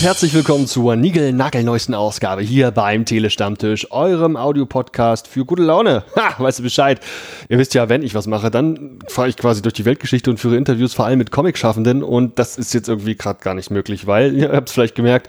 und herzlich willkommen zur Nigel-Nagel-neuesten Ausgabe hier beim Telestammtisch, eurem Audiopodcast für gute Laune. Ha, weißt du Bescheid? Ihr wisst ja, wenn ich was mache, dann fahre ich quasi durch die Weltgeschichte und führe Interviews vor allem mit Comic-Schaffenden und das ist jetzt irgendwie gerade gar nicht möglich, weil, ihr habt es vielleicht gemerkt,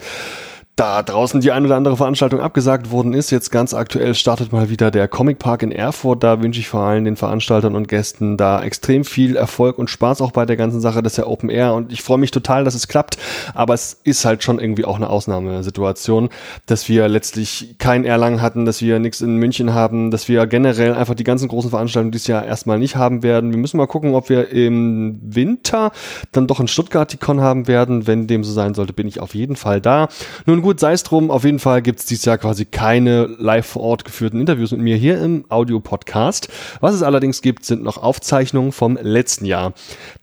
da draußen die ein oder andere Veranstaltung abgesagt worden ist. Jetzt ganz aktuell startet mal wieder der Comic Park in Erfurt. Da wünsche ich vor allem den Veranstaltern und Gästen da extrem viel Erfolg und Spaß auch bei der ganzen Sache. Das ist ja Open Air und ich freue mich total, dass es klappt. Aber es ist halt schon irgendwie auch eine Ausnahmesituation, dass wir letztlich kein Erlangen hatten, dass wir nichts in München haben, dass wir generell einfach die ganzen großen Veranstaltungen dieses Jahr erstmal nicht haben werden. Wir müssen mal gucken, ob wir im Winter dann doch in Stuttgart die Con haben werden. Wenn dem so sein sollte, bin ich auf jeden Fall da. Nun gut, sei es drum. Auf jeden Fall gibt es dieses Jahr quasi keine live vor Ort geführten Interviews mit mir hier im Audio-Podcast. Was es allerdings gibt, sind noch Aufzeichnungen vom letzten Jahr.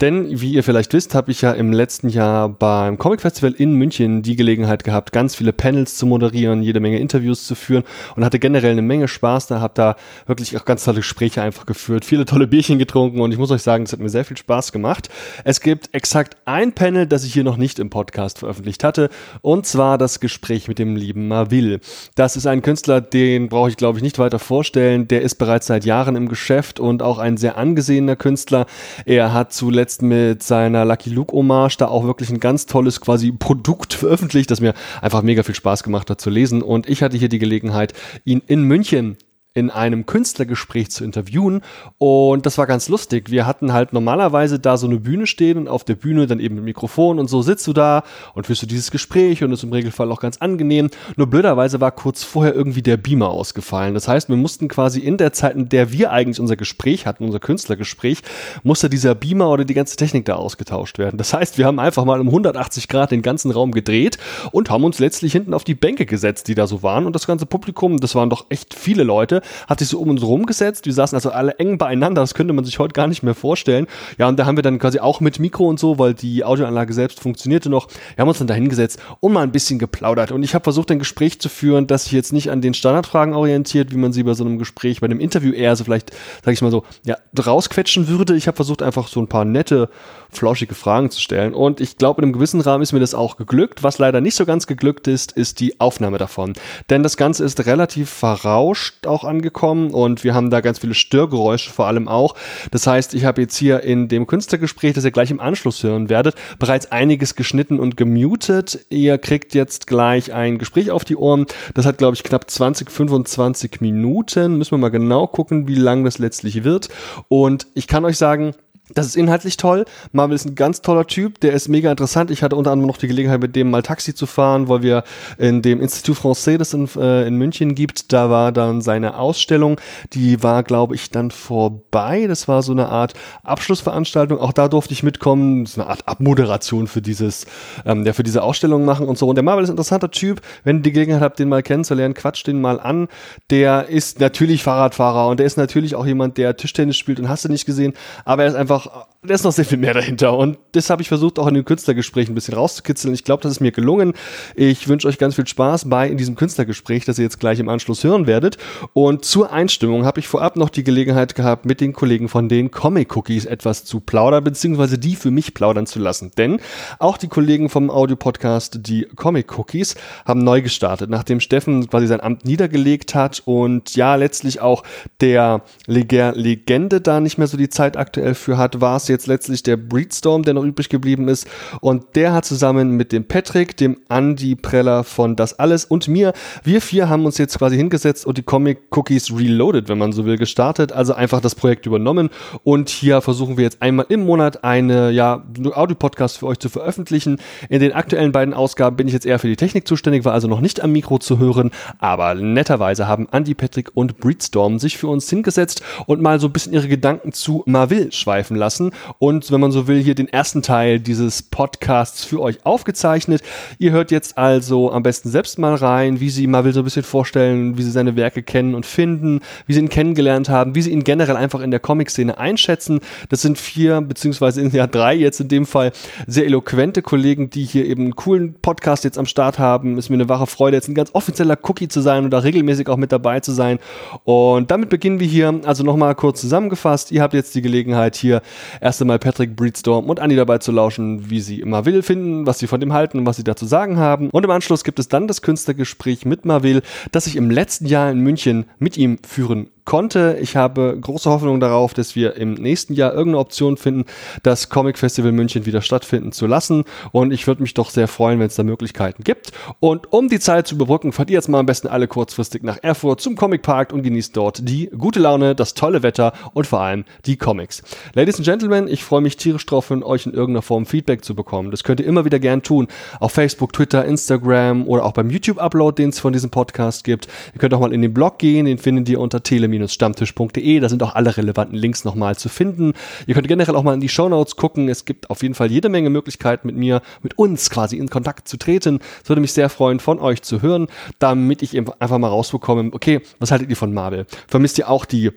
Denn, wie ihr vielleicht wisst, habe ich ja im letzten Jahr beim Comic Festival in München die Gelegenheit gehabt, ganz viele Panels zu moderieren, jede Menge Interviews zu führen und hatte generell eine Menge Spaß da, habe da wirklich auch ganz tolle Gespräche einfach geführt, viele tolle Bierchen getrunken und ich muss euch sagen, es hat mir sehr viel Spaß gemacht. Es gibt exakt ein Panel, das ich hier noch nicht im Podcast veröffentlicht hatte und zwar das Gespräch mit dem lieben Marville. Das ist ein Künstler, den brauche ich glaube ich nicht weiter vorstellen. Der ist bereits seit Jahren im Geschäft und auch ein sehr angesehener Künstler. Er hat zuletzt mit seiner Lucky Luke Hommage da auch wirklich ein ganz tolles quasi Produkt veröffentlicht, das mir einfach mega viel Spaß gemacht hat zu lesen. Und ich hatte hier die Gelegenheit, ihn in München in einem Künstlergespräch zu interviewen und das war ganz lustig. Wir hatten halt normalerweise da so eine Bühne stehen und auf der Bühne dann eben ein Mikrofon und so sitzt du da und führst du dieses Gespräch und ist im Regelfall auch ganz angenehm. Nur blöderweise war kurz vorher irgendwie der Beamer ausgefallen. Das heißt, wir mussten quasi in der Zeit, in der wir eigentlich unser Gespräch hatten, unser Künstlergespräch, musste dieser Beamer oder die ganze Technik da ausgetauscht werden. Das heißt, wir haben einfach mal um 180 Grad den ganzen Raum gedreht und haben uns letztlich hinten auf die Bänke gesetzt, die da so waren und das ganze Publikum, das waren doch echt viele Leute, hat sich so um uns rumgesetzt. Wir saßen also alle eng beieinander. Das könnte man sich heute gar nicht mehr vorstellen. Ja, und da haben wir dann quasi auch mit Mikro und so, weil die Audioanlage selbst funktionierte noch. Wir haben uns dann da hingesetzt und mal ein bisschen geplaudert. Und ich habe versucht, ein Gespräch zu führen, das sich jetzt nicht an den Standardfragen orientiert, wie man sie bei so einem Gespräch, bei einem Interview eher so vielleicht, sag ich mal so, ja, rausquetschen würde. Ich habe versucht, einfach so ein paar nette, flauschige Fragen zu stellen. Und ich glaube, in einem gewissen Rahmen ist mir das auch geglückt. Was leider nicht so ganz geglückt ist, ist die Aufnahme davon. Denn das Ganze ist relativ verrauscht auch angekommen und wir haben da ganz viele Störgeräusche vor allem auch. Das heißt, ich habe jetzt hier in dem Künstlergespräch, das ihr gleich im Anschluss hören werdet, bereits einiges geschnitten und gemutet. Ihr kriegt jetzt gleich ein Gespräch auf die Ohren. Das hat, glaube ich, knapp 20, 25 Minuten. Müssen wir mal genau gucken, wie lang das letztlich wird. Und ich kann euch sagen, das ist inhaltlich toll. Marvel ist ein ganz toller Typ, der ist mega interessant. Ich hatte unter anderem noch die Gelegenheit, mit dem mal Taxi zu fahren, weil wir in dem Institut Français, das in, äh, in München gibt, da war dann seine Ausstellung. Die war, glaube ich, dann vorbei. Das war so eine Art Abschlussveranstaltung. Auch da durfte ich mitkommen. So eine Art Abmoderation für dieses, ähm, der für diese Ausstellung machen und so. Und der Marvel ist ein interessanter Typ. Wenn ihr die Gelegenheit habt, den mal kennenzulernen, quatscht den mal an. Der ist natürlich Fahrradfahrer und der ist natürlich auch jemand, der Tischtennis spielt und hast du nicht gesehen. Aber er ist einfach noch, da ist noch sehr viel mehr dahinter. Und das habe ich versucht, auch in den Künstlergesprächen ein bisschen rauszukitzeln. Ich glaube, das ist mir gelungen. Ich wünsche euch ganz viel Spaß bei in diesem Künstlergespräch, das ihr jetzt gleich im Anschluss hören werdet. Und zur Einstimmung habe ich vorab noch die Gelegenheit gehabt, mit den Kollegen von den Comic Cookies etwas zu plaudern, beziehungsweise die für mich plaudern zu lassen. Denn auch die Kollegen vom Audio-Podcast, die Comic Cookies, haben neu gestartet, nachdem Steffen quasi sein Amt niedergelegt hat und ja, letztlich auch der Legende da nicht mehr so die Zeit aktuell für hat war es jetzt letztlich der Breedstorm, der noch übrig geblieben ist. Und der hat zusammen mit dem Patrick, dem Andy Preller von Das Alles und mir, wir vier haben uns jetzt quasi hingesetzt und die Comic Cookies Reloaded, wenn man so will, gestartet. Also einfach das Projekt übernommen. Und hier versuchen wir jetzt einmal im Monat eine, ja, Audio-Podcast für euch zu veröffentlichen. In den aktuellen beiden Ausgaben bin ich jetzt eher für die Technik zuständig, war also noch nicht am Mikro zu hören. Aber netterweise haben Andy, Patrick und Breedstorm sich für uns hingesetzt und mal so ein bisschen ihre Gedanken zu Marvel schweifen lassen und wenn man so will, hier den ersten Teil dieses Podcasts für euch aufgezeichnet. Ihr hört jetzt also am besten selbst mal rein, wie sie Marvel so ein bisschen vorstellen, wie sie seine Werke kennen und finden, wie sie ihn kennengelernt haben, wie sie ihn generell einfach in der Comic-Szene einschätzen. Das sind vier, beziehungsweise in drei jetzt in dem Fall sehr eloquente Kollegen, die hier eben einen coolen Podcast jetzt am Start haben. Ist mir eine wahre Freude, jetzt ein ganz offizieller Cookie zu sein und da regelmäßig auch mit dabei zu sein. Und damit beginnen wir hier. Also nochmal kurz zusammengefasst. Ihr habt jetzt die Gelegenheit hier erst einmal Patrick Breedstorm und Andy dabei zu lauschen, wie sie will finden, was sie von dem halten und was sie dazu sagen haben. Und im Anschluss gibt es dann das Künstlergespräch mit Marvel, das ich im letzten Jahr in München mit ihm führen konnte. Ich habe große Hoffnung darauf, dass wir im nächsten Jahr irgendeine Option finden, das Comic Festival München wieder stattfinden zu lassen. Und ich würde mich doch sehr freuen, wenn es da Möglichkeiten gibt. Und um die Zeit zu überbrücken, fahrt ihr jetzt mal am besten alle kurzfristig nach Erfurt zum Comic Park und genießt dort die gute Laune, das tolle Wetter und vor allem die Comics. Ladies and Gentlemen, ich freue mich tierisch drauf, von euch in irgendeiner Form Feedback zu bekommen. Das könnt ihr immer wieder gern tun. Auf Facebook, Twitter, Instagram oder auch beim YouTube-Upload, den es von diesem Podcast gibt. Ihr könnt auch mal in den Blog gehen, den findet ihr unter tele stammtischde Da sind auch alle relevanten Links nochmal zu finden. Ihr könnt generell auch mal in die Shownotes gucken. Es gibt auf jeden Fall jede Menge Möglichkeiten, mit mir, mit uns quasi in Kontakt zu treten. Es würde mich sehr freuen, von euch zu hören, damit ich einfach mal rausbekomme, okay, was haltet ihr von Marvel? Vermisst ihr auch die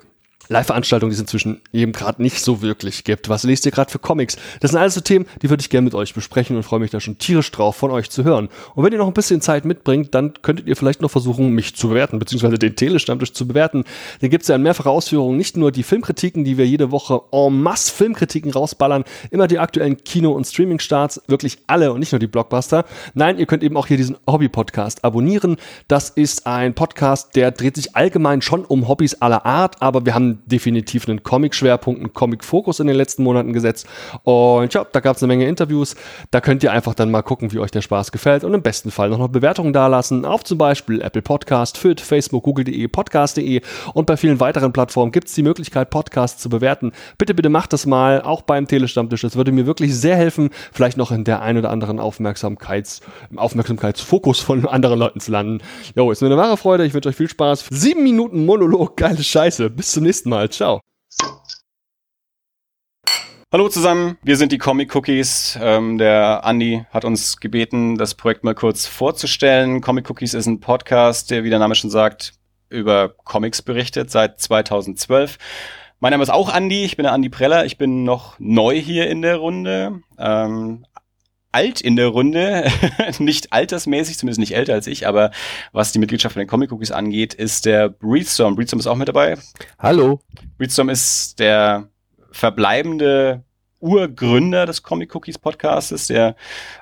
Live-Veranstaltungen, die es inzwischen eben gerade nicht so wirklich gibt. Was lest ihr gerade für Comics? Das sind alles so Themen, die würde ich gerne mit euch besprechen und freue mich da schon tierisch drauf, von euch zu hören. Und wenn ihr noch ein bisschen Zeit mitbringt, dann könntet ihr vielleicht noch versuchen, mich zu bewerten, beziehungsweise den Telestammtisch zu bewerten. Den gibt es ja in mehrfacher Ausführung nicht nur die Filmkritiken, die wir jede Woche en masse Filmkritiken rausballern, immer die aktuellen Kino- und Streaming-Starts, wirklich alle und nicht nur die Blockbuster. Nein, ihr könnt eben auch hier diesen Hobby-Podcast abonnieren. Das ist ein Podcast, der dreht sich allgemein schon um Hobbys aller Art, aber wir haben definitiv einen Comic-Schwerpunkt, einen Comic-Fokus in den letzten Monaten gesetzt. Und ja, da gab es eine Menge Interviews. Da könnt ihr einfach dann mal gucken, wie euch der Spaß gefällt und im besten Fall noch eine Bewertung dalassen auf zum Beispiel Apple Podcast, FIT, Facebook, Google.de, Podcast.de und bei vielen weiteren Plattformen gibt es die Möglichkeit, Podcasts zu bewerten. Bitte, bitte macht das mal, auch beim Telestammtisch. Das würde mir wirklich sehr helfen, vielleicht noch in der ein oder anderen Aufmerksamkeits, Aufmerksamkeitsfokus von anderen Leuten zu landen. Jo, ist mir eine wahre Freude. Ich wünsche euch viel Spaß. Sieben Minuten Monolog, geile Scheiße. Bis zum nächsten Mal. Ciao. Hallo zusammen, wir sind die Comic Cookies. Ähm, der Andy hat uns gebeten, das Projekt mal kurz vorzustellen. Comic Cookies ist ein Podcast, der, wie der Name schon sagt, über Comics berichtet seit 2012. Mein Name ist auch Andy, ich bin der Andy Preller, ich bin noch neu hier in der Runde. Ähm, alt in der Runde, nicht altersmäßig, zumindest nicht älter als ich, aber was die Mitgliedschaft von den Comic Cookies angeht, ist der Breedstorm. Breedstorm ist auch mit dabei. Hallo. Breedstorm ist der verbleibende Urgründer des Comic Cookies Podcastes, der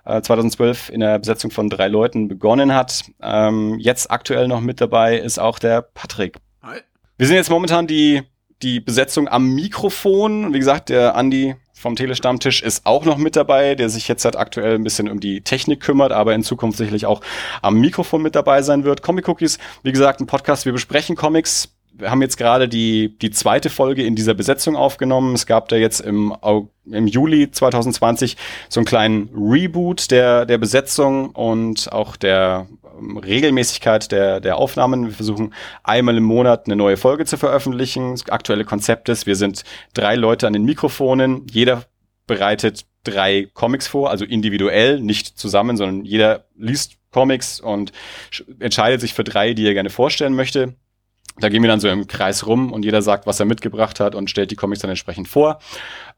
äh, 2012 in der Besetzung von drei Leuten begonnen hat. Ähm, jetzt aktuell noch mit dabei ist auch der Patrick. Hi. Wir sind jetzt momentan die, die Besetzung am Mikrofon. Wie gesagt, der Andi vom Telestammtisch ist auch noch mit dabei, der sich jetzt halt aktuell ein bisschen um die Technik kümmert, aber in Zukunft sicherlich auch am Mikrofon mit dabei sein wird. Comic Cookies, wie gesagt, ein Podcast, wir besprechen Comics, wir haben jetzt gerade die, die zweite Folge in dieser Besetzung aufgenommen. Es gab da jetzt im, im Juli 2020 so einen kleinen Reboot der, der Besetzung und auch der ähm, Regelmäßigkeit der, der Aufnahmen. Wir versuchen einmal im Monat eine neue Folge zu veröffentlichen. Das aktuelle Konzept ist, wir sind drei Leute an den Mikrofonen. Jeder bereitet drei Comics vor, also individuell, nicht zusammen, sondern jeder liest Comics und entscheidet sich für drei, die er gerne vorstellen möchte. Da gehen wir dann so im Kreis rum und jeder sagt, was er mitgebracht hat und stellt die Comics dann entsprechend vor.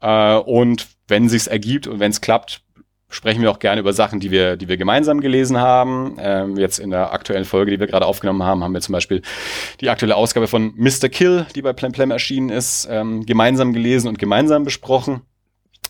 Äh, und wenn sich's ergibt und wenn es klappt, sprechen wir auch gerne über Sachen, die wir, die wir gemeinsam gelesen haben. Ähm, jetzt in der aktuellen Folge, die wir gerade aufgenommen haben, haben wir zum Beispiel die aktuelle Ausgabe von Mr. Kill, die bei Plem Plem erschienen ist, ähm, gemeinsam gelesen und gemeinsam besprochen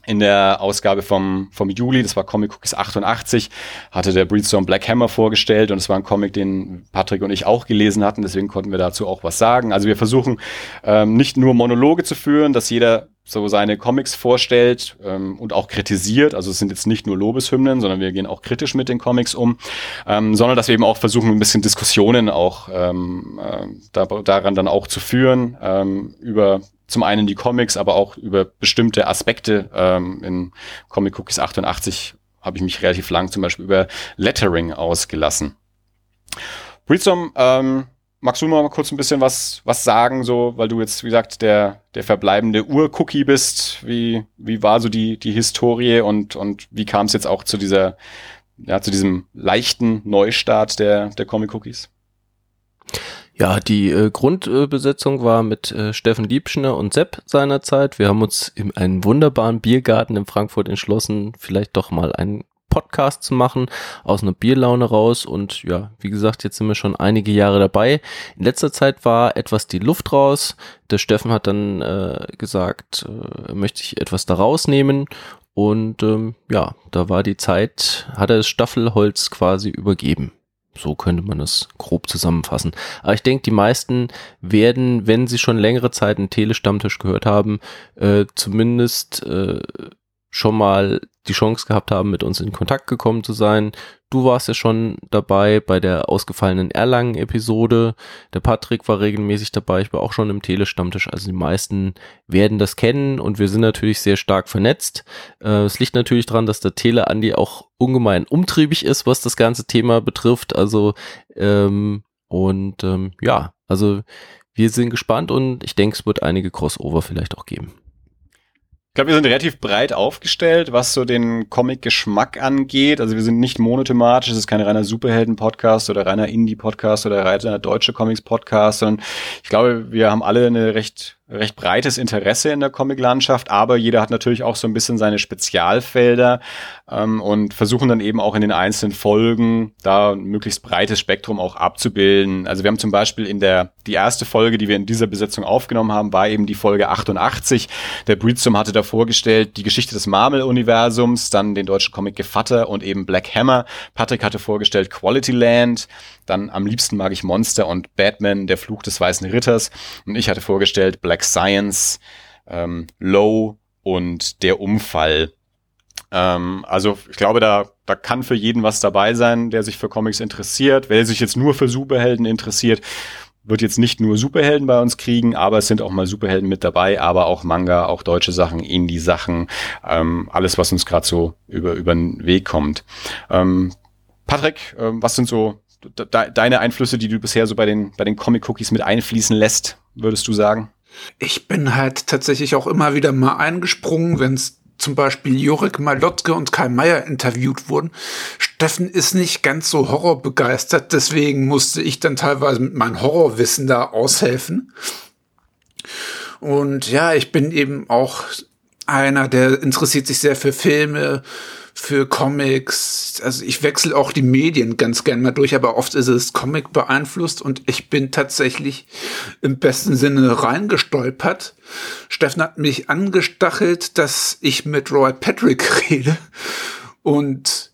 in der Ausgabe vom, vom Juli, das war Comic Cookies 88, hatte der Breedstorm Black Hammer vorgestellt und es war ein Comic, den Patrick und ich auch gelesen hatten, deswegen konnten wir dazu auch was sagen. Also wir versuchen ähm, nicht nur Monologe zu führen, dass jeder so seine Comics vorstellt ähm, und auch kritisiert. Also es sind jetzt nicht nur Lobeshymnen, sondern wir gehen auch kritisch mit den Comics um, ähm, sondern dass wir eben auch versuchen, ein bisschen Diskussionen auch ähm, äh, da, daran dann auch zu führen ähm, über zum einen die Comics, aber auch über bestimmte Aspekte. Ähm, in Comic Cookies 88 habe ich mich relativ lang zum Beispiel über Lettering ausgelassen. Breedstorm, ähm, magst du mal kurz ein bisschen was, was sagen, so, weil du jetzt, wie gesagt, der, der verbleibende Ur-Cookie bist. Wie, wie war so die, die Historie und, und wie kam es jetzt auch zu dieser, ja, zu diesem leichten Neustart der, der Comic Cookies? Ja, die äh, Grundbesetzung war mit äh, Steffen Liebschner und Sepp seinerzeit. Wir haben uns in einem wunderbaren Biergarten in Frankfurt entschlossen, vielleicht doch mal einen Podcast zu machen, aus einer Bierlaune raus. Und ja, wie gesagt, jetzt sind wir schon einige Jahre dabei. In letzter Zeit war etwas die Luft raus. Der Steffen hat dann äh, gesagt, äh, möchte ich etwas da rausnehmen. Und ähm, ja, da war die Zeit, hat er das Staffelholz quasi übergeben. So könnte man es grob zusammenfassen. Aber ich denke, die meisten werden, wenn sie schon längere Zeit einen Telestammtisch gehört haben, äh, zumindest äh, schon mal die Chance gehabt haben, mit uns in Kontakt gekommen zu sein. Du warst ja schon dabei bei der ausgefallenen Erlangen-Episode. Der Patrick war regelmäßig dabei. Ich war auch schon im Telestammtisch. Also die meisten werden das kennen und wir sind natürlich sehr stark vernetzt. Äh, es liegt natürlich daran, dass der Tele Andi auch ungemein umtriebig ist, was das ganze Thema betrifft. Also ähm, und ähm, ja, also wir sind gespannt und ich denke, es wird einige Crossover vielleicht auch geben. Ich glaube, wir sind relativ breit aufgestellt, was so den Comic-Geschmack angeht. Also wir sind nicht monothematisch, es ist kein reiner Superhelden-Podcast oder reiner Indie-Podcast oder reiner deutsche Comics-Podcast, sondern ich glaube, wir haben alle eine recht recht breites Interesse in der Comiclandschaft, aber jeder hat natürlich auch so ein bisschen seine Spezialfelder ähm, und versuchen dann eben auch in den einzelnen Folgen da möglichst breites Spektrum auch abzubilden. Also wir haben zum Beispiel in der die erste Folge, die wir in dieser Besetzung aufgenommen haben, war eben die Folge 88. Der Breedstorm hatte da vorgestellt die Geschichte des Marvel-Universums, dann den deutschen Comic Gevatter und eben Black Hammer. Patrick hatte vorgestellt Quality Land, dann am liebsten mag ich Monster und Batman, der Fluch des Weißen Ritters. Und ich hatte vorgestellt Black Science, ähm, Low und der Umfall. Ähm, also ich glaube, da, da kann für jeden was dabei sein, der sich für Comics interessiert. Wer sich jetzt nur für Superhelden interessiert, wird jetzt nicht nur Superhelden bei uns kriegen, aber es sind auch mal Superhelden mit dabei, aber auch Manga, auch deutsche Sachen, Indie-Sachen, ähm, alles, was uns gerade so über, über den Weg kommt. Ähm, Patrick, ähm, was sind so de deine Einflüsse, die du bisher so bei den, bei den Comic-Cookies mit einfließen lässt, würdest du sagen? Ich bin halt tatsächlich auch immer wieder mal eingesprungen, wenn es zum Beispiel Jorik Malotke und Kai Meier interviewt wurden. Steffen ist nicht ganz so horrorbegeistert, deswegen musste ich dann teilweise mit meinem Horrorwissen da aushelfen. Und ja, ich bin eben auch einer, der interessiert sich sehr für Filme, für Comics. Also ich wechsle auch die Medien ganz gern mal durch, aber oft ist es Comic beeinflusst und ich bin tatsächlich im besten Sinne reingestolpert. Steffen hat mich angestachelt, dass ich mit Roy Patrick rede und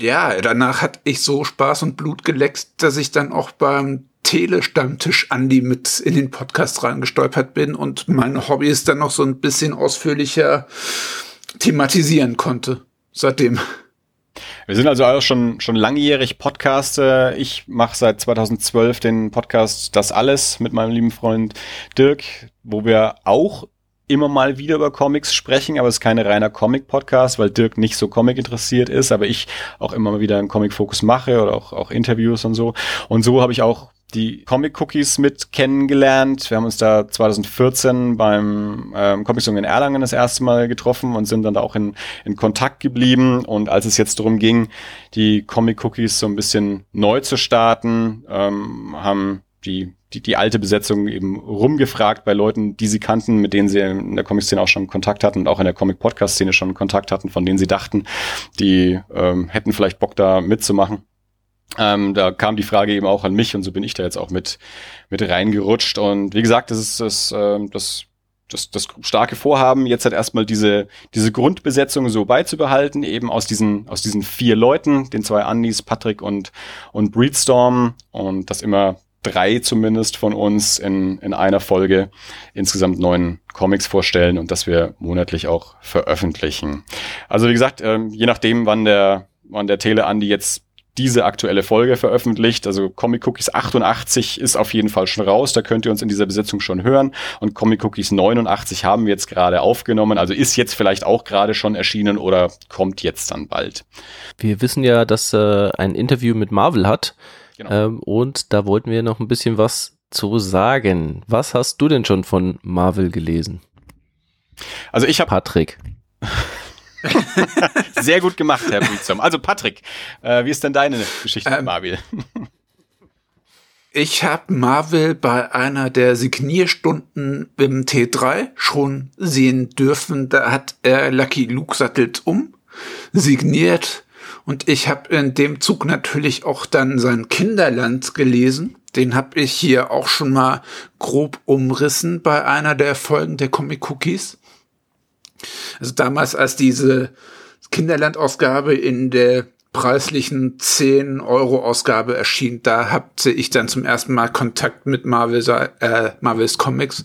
ja, danach hatte ich so Spaß und Blut geleckt, dass ich dann auch beim Tele-Stammtisch Andi mit in den Podcast reingestolpert bin und meine Hobbys dann noch so ein bisschen ausführlicher thematisieren konnte seitdem. Wir sind also auch schon, schon langjährig Podcaster. Ich mache seit 2012 den Podcast Das Alles mit meinem lieben Freund Dirk, wo wir auch immer mal wieder über Comics sprechen, aber es ist keine reiner Comic-Podcast, weil Dirk nicht so Comic interessiert ist, aber ich auch immer mal wieder einen Comic-Fokus mache oder auch, auch Interviews und so. Und so habe ich auch die Comic Cookies mit kennengelernt. Wir haben uns da 2014 beim ähm, Comic Song in Erlangen das erste Mal getroffen und sind dann da auch in, in Kontakt geblieben. Und als es jetzt darum ging, die Comic Cookies so ein bisschen neu zu starten, ähm, haben die, die, die alte Besetzung eben rumgefragt bei Leuten, die sie kannten, mit denen sie in der Comic-Szene auch schon Kontakt hatten und auch in der Comic-Podcast-Szene schon Kontakt hatten, von denen sie dachten, die ähm, hätten vielleicht Bock da mitzumachen. Ähm, da kam die Frage eben auch an mich und so bin ich da jetzt auch mit, mit reingerutscht. Und wie gesagt, das ist das, äh, das, das, das starke Vorhaben, jetzt halt erstmal diese, diese Grundbesetzung so beizubehalten, eben aus diesen, aus diesen vier Leuten, den zwei Andys, Patrick und, und Breedstorm und das immer drei zumindest von uns in, in einer Folge insgesamt neun Comics vorstellen und dass wir monatlich auch veröffentlichen. Also wie gesagt, ähm, je nachdem, wann der, wann der Tele Andi jetzt diese aktuelle Folge veröffentlicht. Also Comic Cookies 88 ist auf jeden Fall schon raus. Da könnt ihr uns in dieser Besetzung schon hören. Und Comic Cookies 89 haben wir jetzt gerade aufgenommen. Also ist jetzt vielleicht auch gerade schon erschienen oder kommt jetzt dann bald. Wir wissen ja, dass äh, ein Interview mit Marvel hat. Genau. Ähm, und da wollten wir noch ein bisschen was zu sagen. Was hast du denn schon von Marvel gelesen? Also ich habe Patrick. Sehr gut gemacht, Herr Bietzum. Also Patrick, äh, wie ist denn deine Geschichte ähm, mit Marvel? ich habe Marvel bei einer der Signierstunden im T3 schon sehen dürfen. Da hat er Lucky Luke sattelt um, signiert Und ich habe in dem Zug natürlich auch dann sein Kinderland gelesen. Den habe ich hier auch schon mal grob umrissen bei einer der Folgen der Comic Cookies. Also damals, als diese Kinderland-Ausgabe in der preislichen 10 Euro Ausgabe erschien, da hatte ich dann zum ersten Mal Kontakt mit Marvel, äh, Marvels Comics.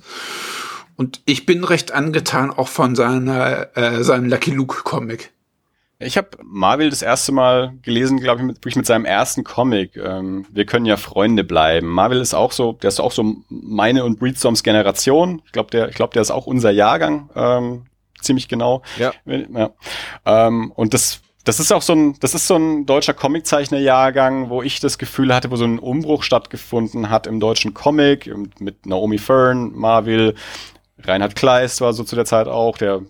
Und ich bin recht angetan auch von seiner, äh, seinem Lucky Luke Comic. Ich habe Marvel das erste Mal gelesen, glaube ich, mit, mit seinem ersten Comic. Ähm, wir können ja Freunde bleiben. Marvel ist auch so, der ist auch so meine und Breedstorms Generation. Ich glaube, der, ich glaube, der ist auch unser Jahrgang, ähm, ziemlich genau. Ja. ja. Ähm, und das das ist auch so ein, das ist so ein deutscher Comiczeichner-Jahrgang, wo ich das Gefühl hatte, wo so ein Umbruch stattgefunden hat im deutschen Comic mit Naomi Fern, Marvel, Reinhard Kleist war so zu der Zeit auch, der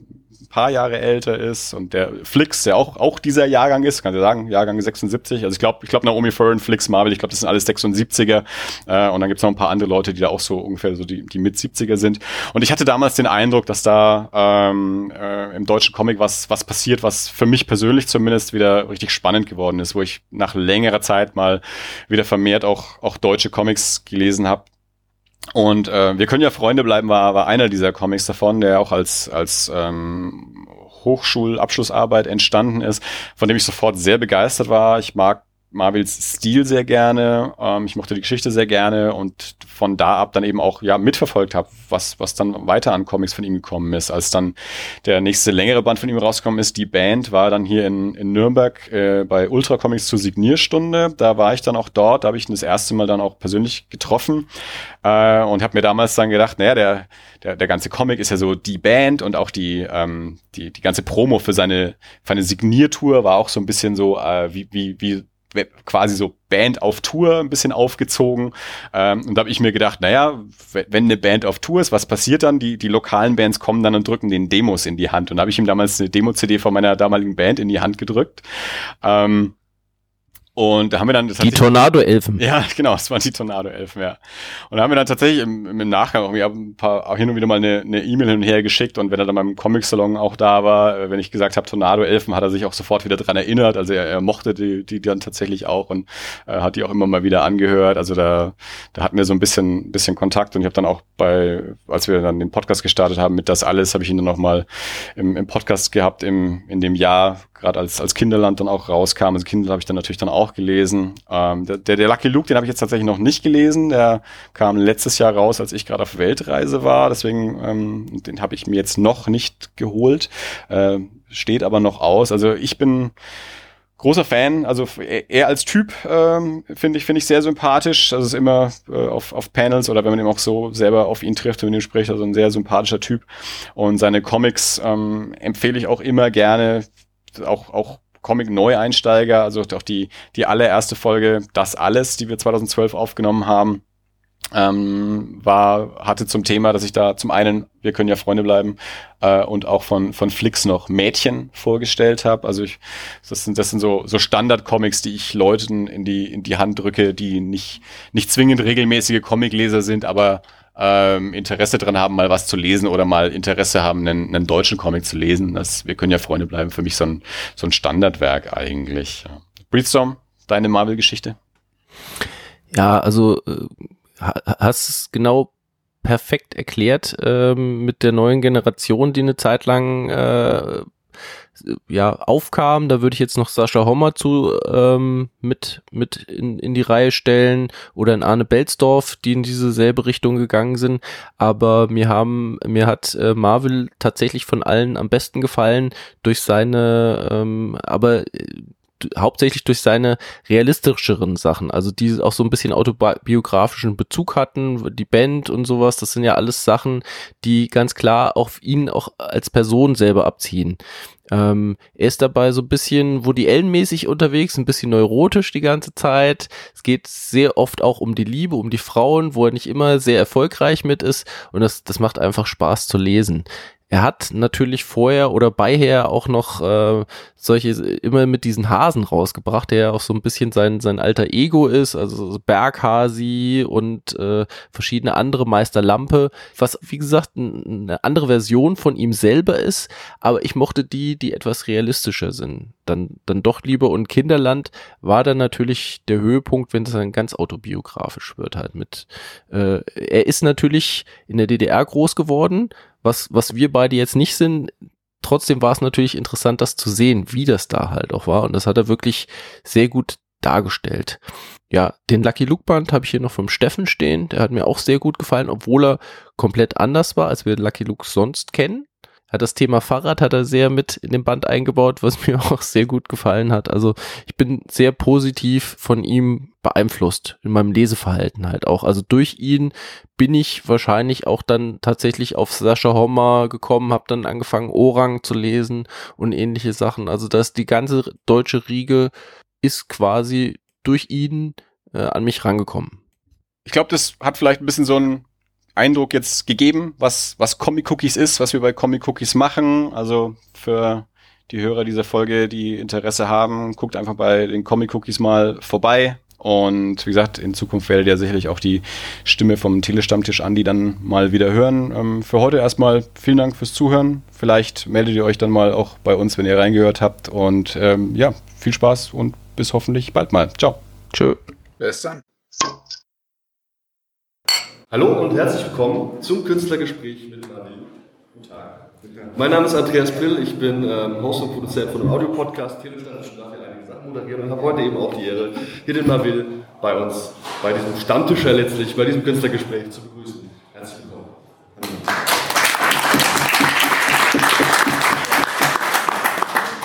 paar Jahre älter ist und der Flix, der auch, auch dieser Jahrgang ist, kann ich sagen, Jahrgang 76. Also ich glaube, ich glaube Naomi Fern, Flix, Marvel, ich glaube, das sind alles 76er. Äh, und dann gibt's noch ein paar andere Leute, die da auch so ungefähr so die, die mit 70er sind. Und ich hatte damals den Eindruck, dass da ähm, äh, im deutschen Comic was, was passiert, was für mich persönlich zumindest wieder richtig spannend geworden ist, wo ich nach längerer Zeit mal wieder vermehrt auch, auch deutsche Comics gelesen habe und äh, wir können ja Freunde bleiben, war, war einer dieser Comics davon, der auch als, als ähm, Hochschulabschlussarbeit entstanden ist, von dem ich sofort sehr begeistert war. Ich mag Marvels Stil sehr gerne. Ähm, ich mochte die Geschichte sehr gerne und von da ab dann eben auch ja mitverfolgt habe, was was dann weiter an Comics von ihm gekommen ist. Als dann der nächste längere Band von ihm rausgekommen ist, die Band war dann hier in, in Nürnberg äh, bei Ultra Comics zur Signierstunde. Da war ich dann auch dort, da habe ich ihn das erste Mal dann auch persönlich getroffen äh, und habe mir damals dann gedacht, naja, der der, der ganze Comic ist ja so die Band und auch die, ähm, die, die ganze Promo für seine, für eine Signiertour war auch so ein bisschen so, äh, wie, wie, wie quasi so Band auf Tour ein bisschen aufgezogen. Ähm, und da habe ich mir gedacht, naja, wenn eine Band auf Tour ist, was passiert dann? Die, die lokalen Bands kommen dann und drücken den Demos in die Hand. Und da habe ich ihm damals eine Demo-CD von meiner damaligen Band in die Hand gedrückt. Ähm, und da haben wir dann... die Tornado-Elfen. Ja, genau, es waren die Tornado-Elfen, ja. Und da haben wir dann tatsächlich im, im Nachgang irgendwie ein paar, auch hin und wieder mal eine E-Mail hin und her geschickt und wenn er dann beim Comic-Salon auch da war, äh, wenn ich gesagt habe Tornado-Elfen, hat er sich auch sofort wieder dran erinnert. Also er, er mochte die, die dann tatsächlich auch und äh, hat die auch immer mal wieder angehört. Also da, da hatten wir so ein bisschen, bisschen Kontakt und ich habe dann auch bei, als wir dann den Podcast gestartet haben mit das alles, habe ich ihn dann noch mal im, im Podcast gehabt im, in dem Jahr, gerade als, als Kinderland dann auch rauskam. Also Kinderland habe ich dann natürlich dann auch gelesen. Ähm, der, der Lucky Luke, den habe ich jetzt tatsächlich noch nicht gelesen. Der kam letztes Jahr raus, als ich gerade auf Weltreise war. Deswegen, ähm, den habe ich mir jetzt noch nicht geholt. Äh, steht aber noch aus. Also ich bin großer Fan, also er als Typ ähm, finde ich finde ich sehr sympathisch. Also ist immer äh, auf, auf Panels oder wenn man eben auch so selber auf ihn trifft und mit ihm spricht, also ein sehr sympathischer Typ. Und seine Comics ähm, empfehle ich auch immer gerne auch, auch Comic-Neueinsteiger, also auch die, die allererste Folge, das alles, die wir 2012 aufgenommen haben, ähm, war, hatte zum Thema, dass ich da zum einen, wir können ja Freunde bleiben, äh, und auch von, von Flix noch Mädchen vorgestellt habe. Also ich, das sind, das sind so, so Standard-Comics, die ich Leuten in die, in die Hand drücke, die nicht, nicht zwingend regelmäßige Comicleser sind, aber ähm, Interesse dran haben, mal was zu lesen oder mal Interesse haben, einen, einen deutschen Comic zu lesen. Das, wir können ja Freunde bleiben, für mich so ein, so ein Standardwerk eigentlich. Breedstorm, deine Marvel-Geschichte? Ja, also äh, hast es genau perfekt erklärt ähm, mit der neuen Generation, die eine Zeit lang äh, ja, aufkam. Da würde ich jetzt noch Sascha Hommer zu ähm, mit, mit in, in die Reihe stellen oder in Arne Belzdorf, die in diese selbe Richtung gegangen sind. Aber mir haben, mir hat äh, Marvel tatsächlich von allen am besten gefallen durch seine, ähm, aber äh, hauptsächlich durch seine realistischeren Sachen, also die auch so ein bisschen autobiografischen Bezug hatten, die Band und sowas, das sind ja alles Sachen, die ganz klar auf ihn auch als Person selber abziehen. Ähm, er ist dabei so ein bisschen Woody Allen-mäßig unterwegs, ein bisschen neurotisch die ganze Zeit. Es geht sehr oft auch um die Liebe, um die Frauen, wo er nicht immer sehr erfolgreich mit ist und das, das macht einfach Spaß zu lesen Er hat natürlich vorher oder beiher auch noch äh, solche immer mit diesen Hasen rausgebracht, der ja auch so ein bisschen sein sein alter Ego ist, also Berghasi und äh, verschiedene andere Meister Lampe, was wie gesagt eine andere Version von ihm selber ist, aber ich mochte die, die etwas realistischer sind. Dann dann doch lieber und Kinderland war dann natürlich der Höhepunkt, wenn es dann ganz autobiografisch wird halt mit. Äh, er ist natürlich in der DDR groß geworden was, was wir beide jetzt nicht sind. Trotzdem war es natürlich interessant, das zu sehen, wie das da halt auch war. Und das hat er wirklich sehr gut dargestellt. Ja, den Lucky Luke Band habe ich hier noch vom Steffen stehen. Der hat mir auch sehr gut gefallen, obwohl er komplett anders war, als wir Lucky Luke sonst kennen hat das Thema Fahrrad hat er sehr mit in den Band eingebaut, was mir auch sehr gut gefallen hat. Also ich bin sehr positiv von ihm beeinflusst in meinem Leseverhalten halt auch. Also durch ihn bin ich wahrscheinlich auch dann tatsächlich auf Sascha Hommer gekommen, habe dann angefangen Orang zu lesen und ähnliche Sachen. Also dass die ganze deutsche Riege ist quasi durch ihn äh, an mich rangekommen. Ich glaube, das hat vielleicht ein bisschen so ein Eindruck jetzt gegeben, was, was Comic Cookies ist, was wir bei Comic Cookies machen. Also für die Hörer dieser Folge, die Interesse haben, guckt einfach bei den Comic Cookies mal vorbei. Und wie gesagt, in Zukunft werdet ihr sicherlich auch die Stimme vom Telestammtisch Andi dann mal wieder hören. Ähm, für heute erstmal vielen Dank fürs Zuhören. Vielleicht meldet ihr euch dann mal auch bei uns, wenn ihr reingehört habt. Und ähm, ja, viel Spaß und bis hoffentlich bald mal. Ciao. Tschö. Bis dann. Hallo und herzlich willkommen zum Künstlergespräch mit Nadine. Guten Tag. Mein Name ist Andreas Brill, ich bin ähm, Host und Produzent von einem Audiopodcast, Telestadt, und darf hier einige Sachen moderieren und habe heute eben auch die Ehre, hier den Nabil bei uns, bei diesem Stammtischer letztlich, bei diesem Künstlergespräch zu begrüßen. Herzlich willkommen.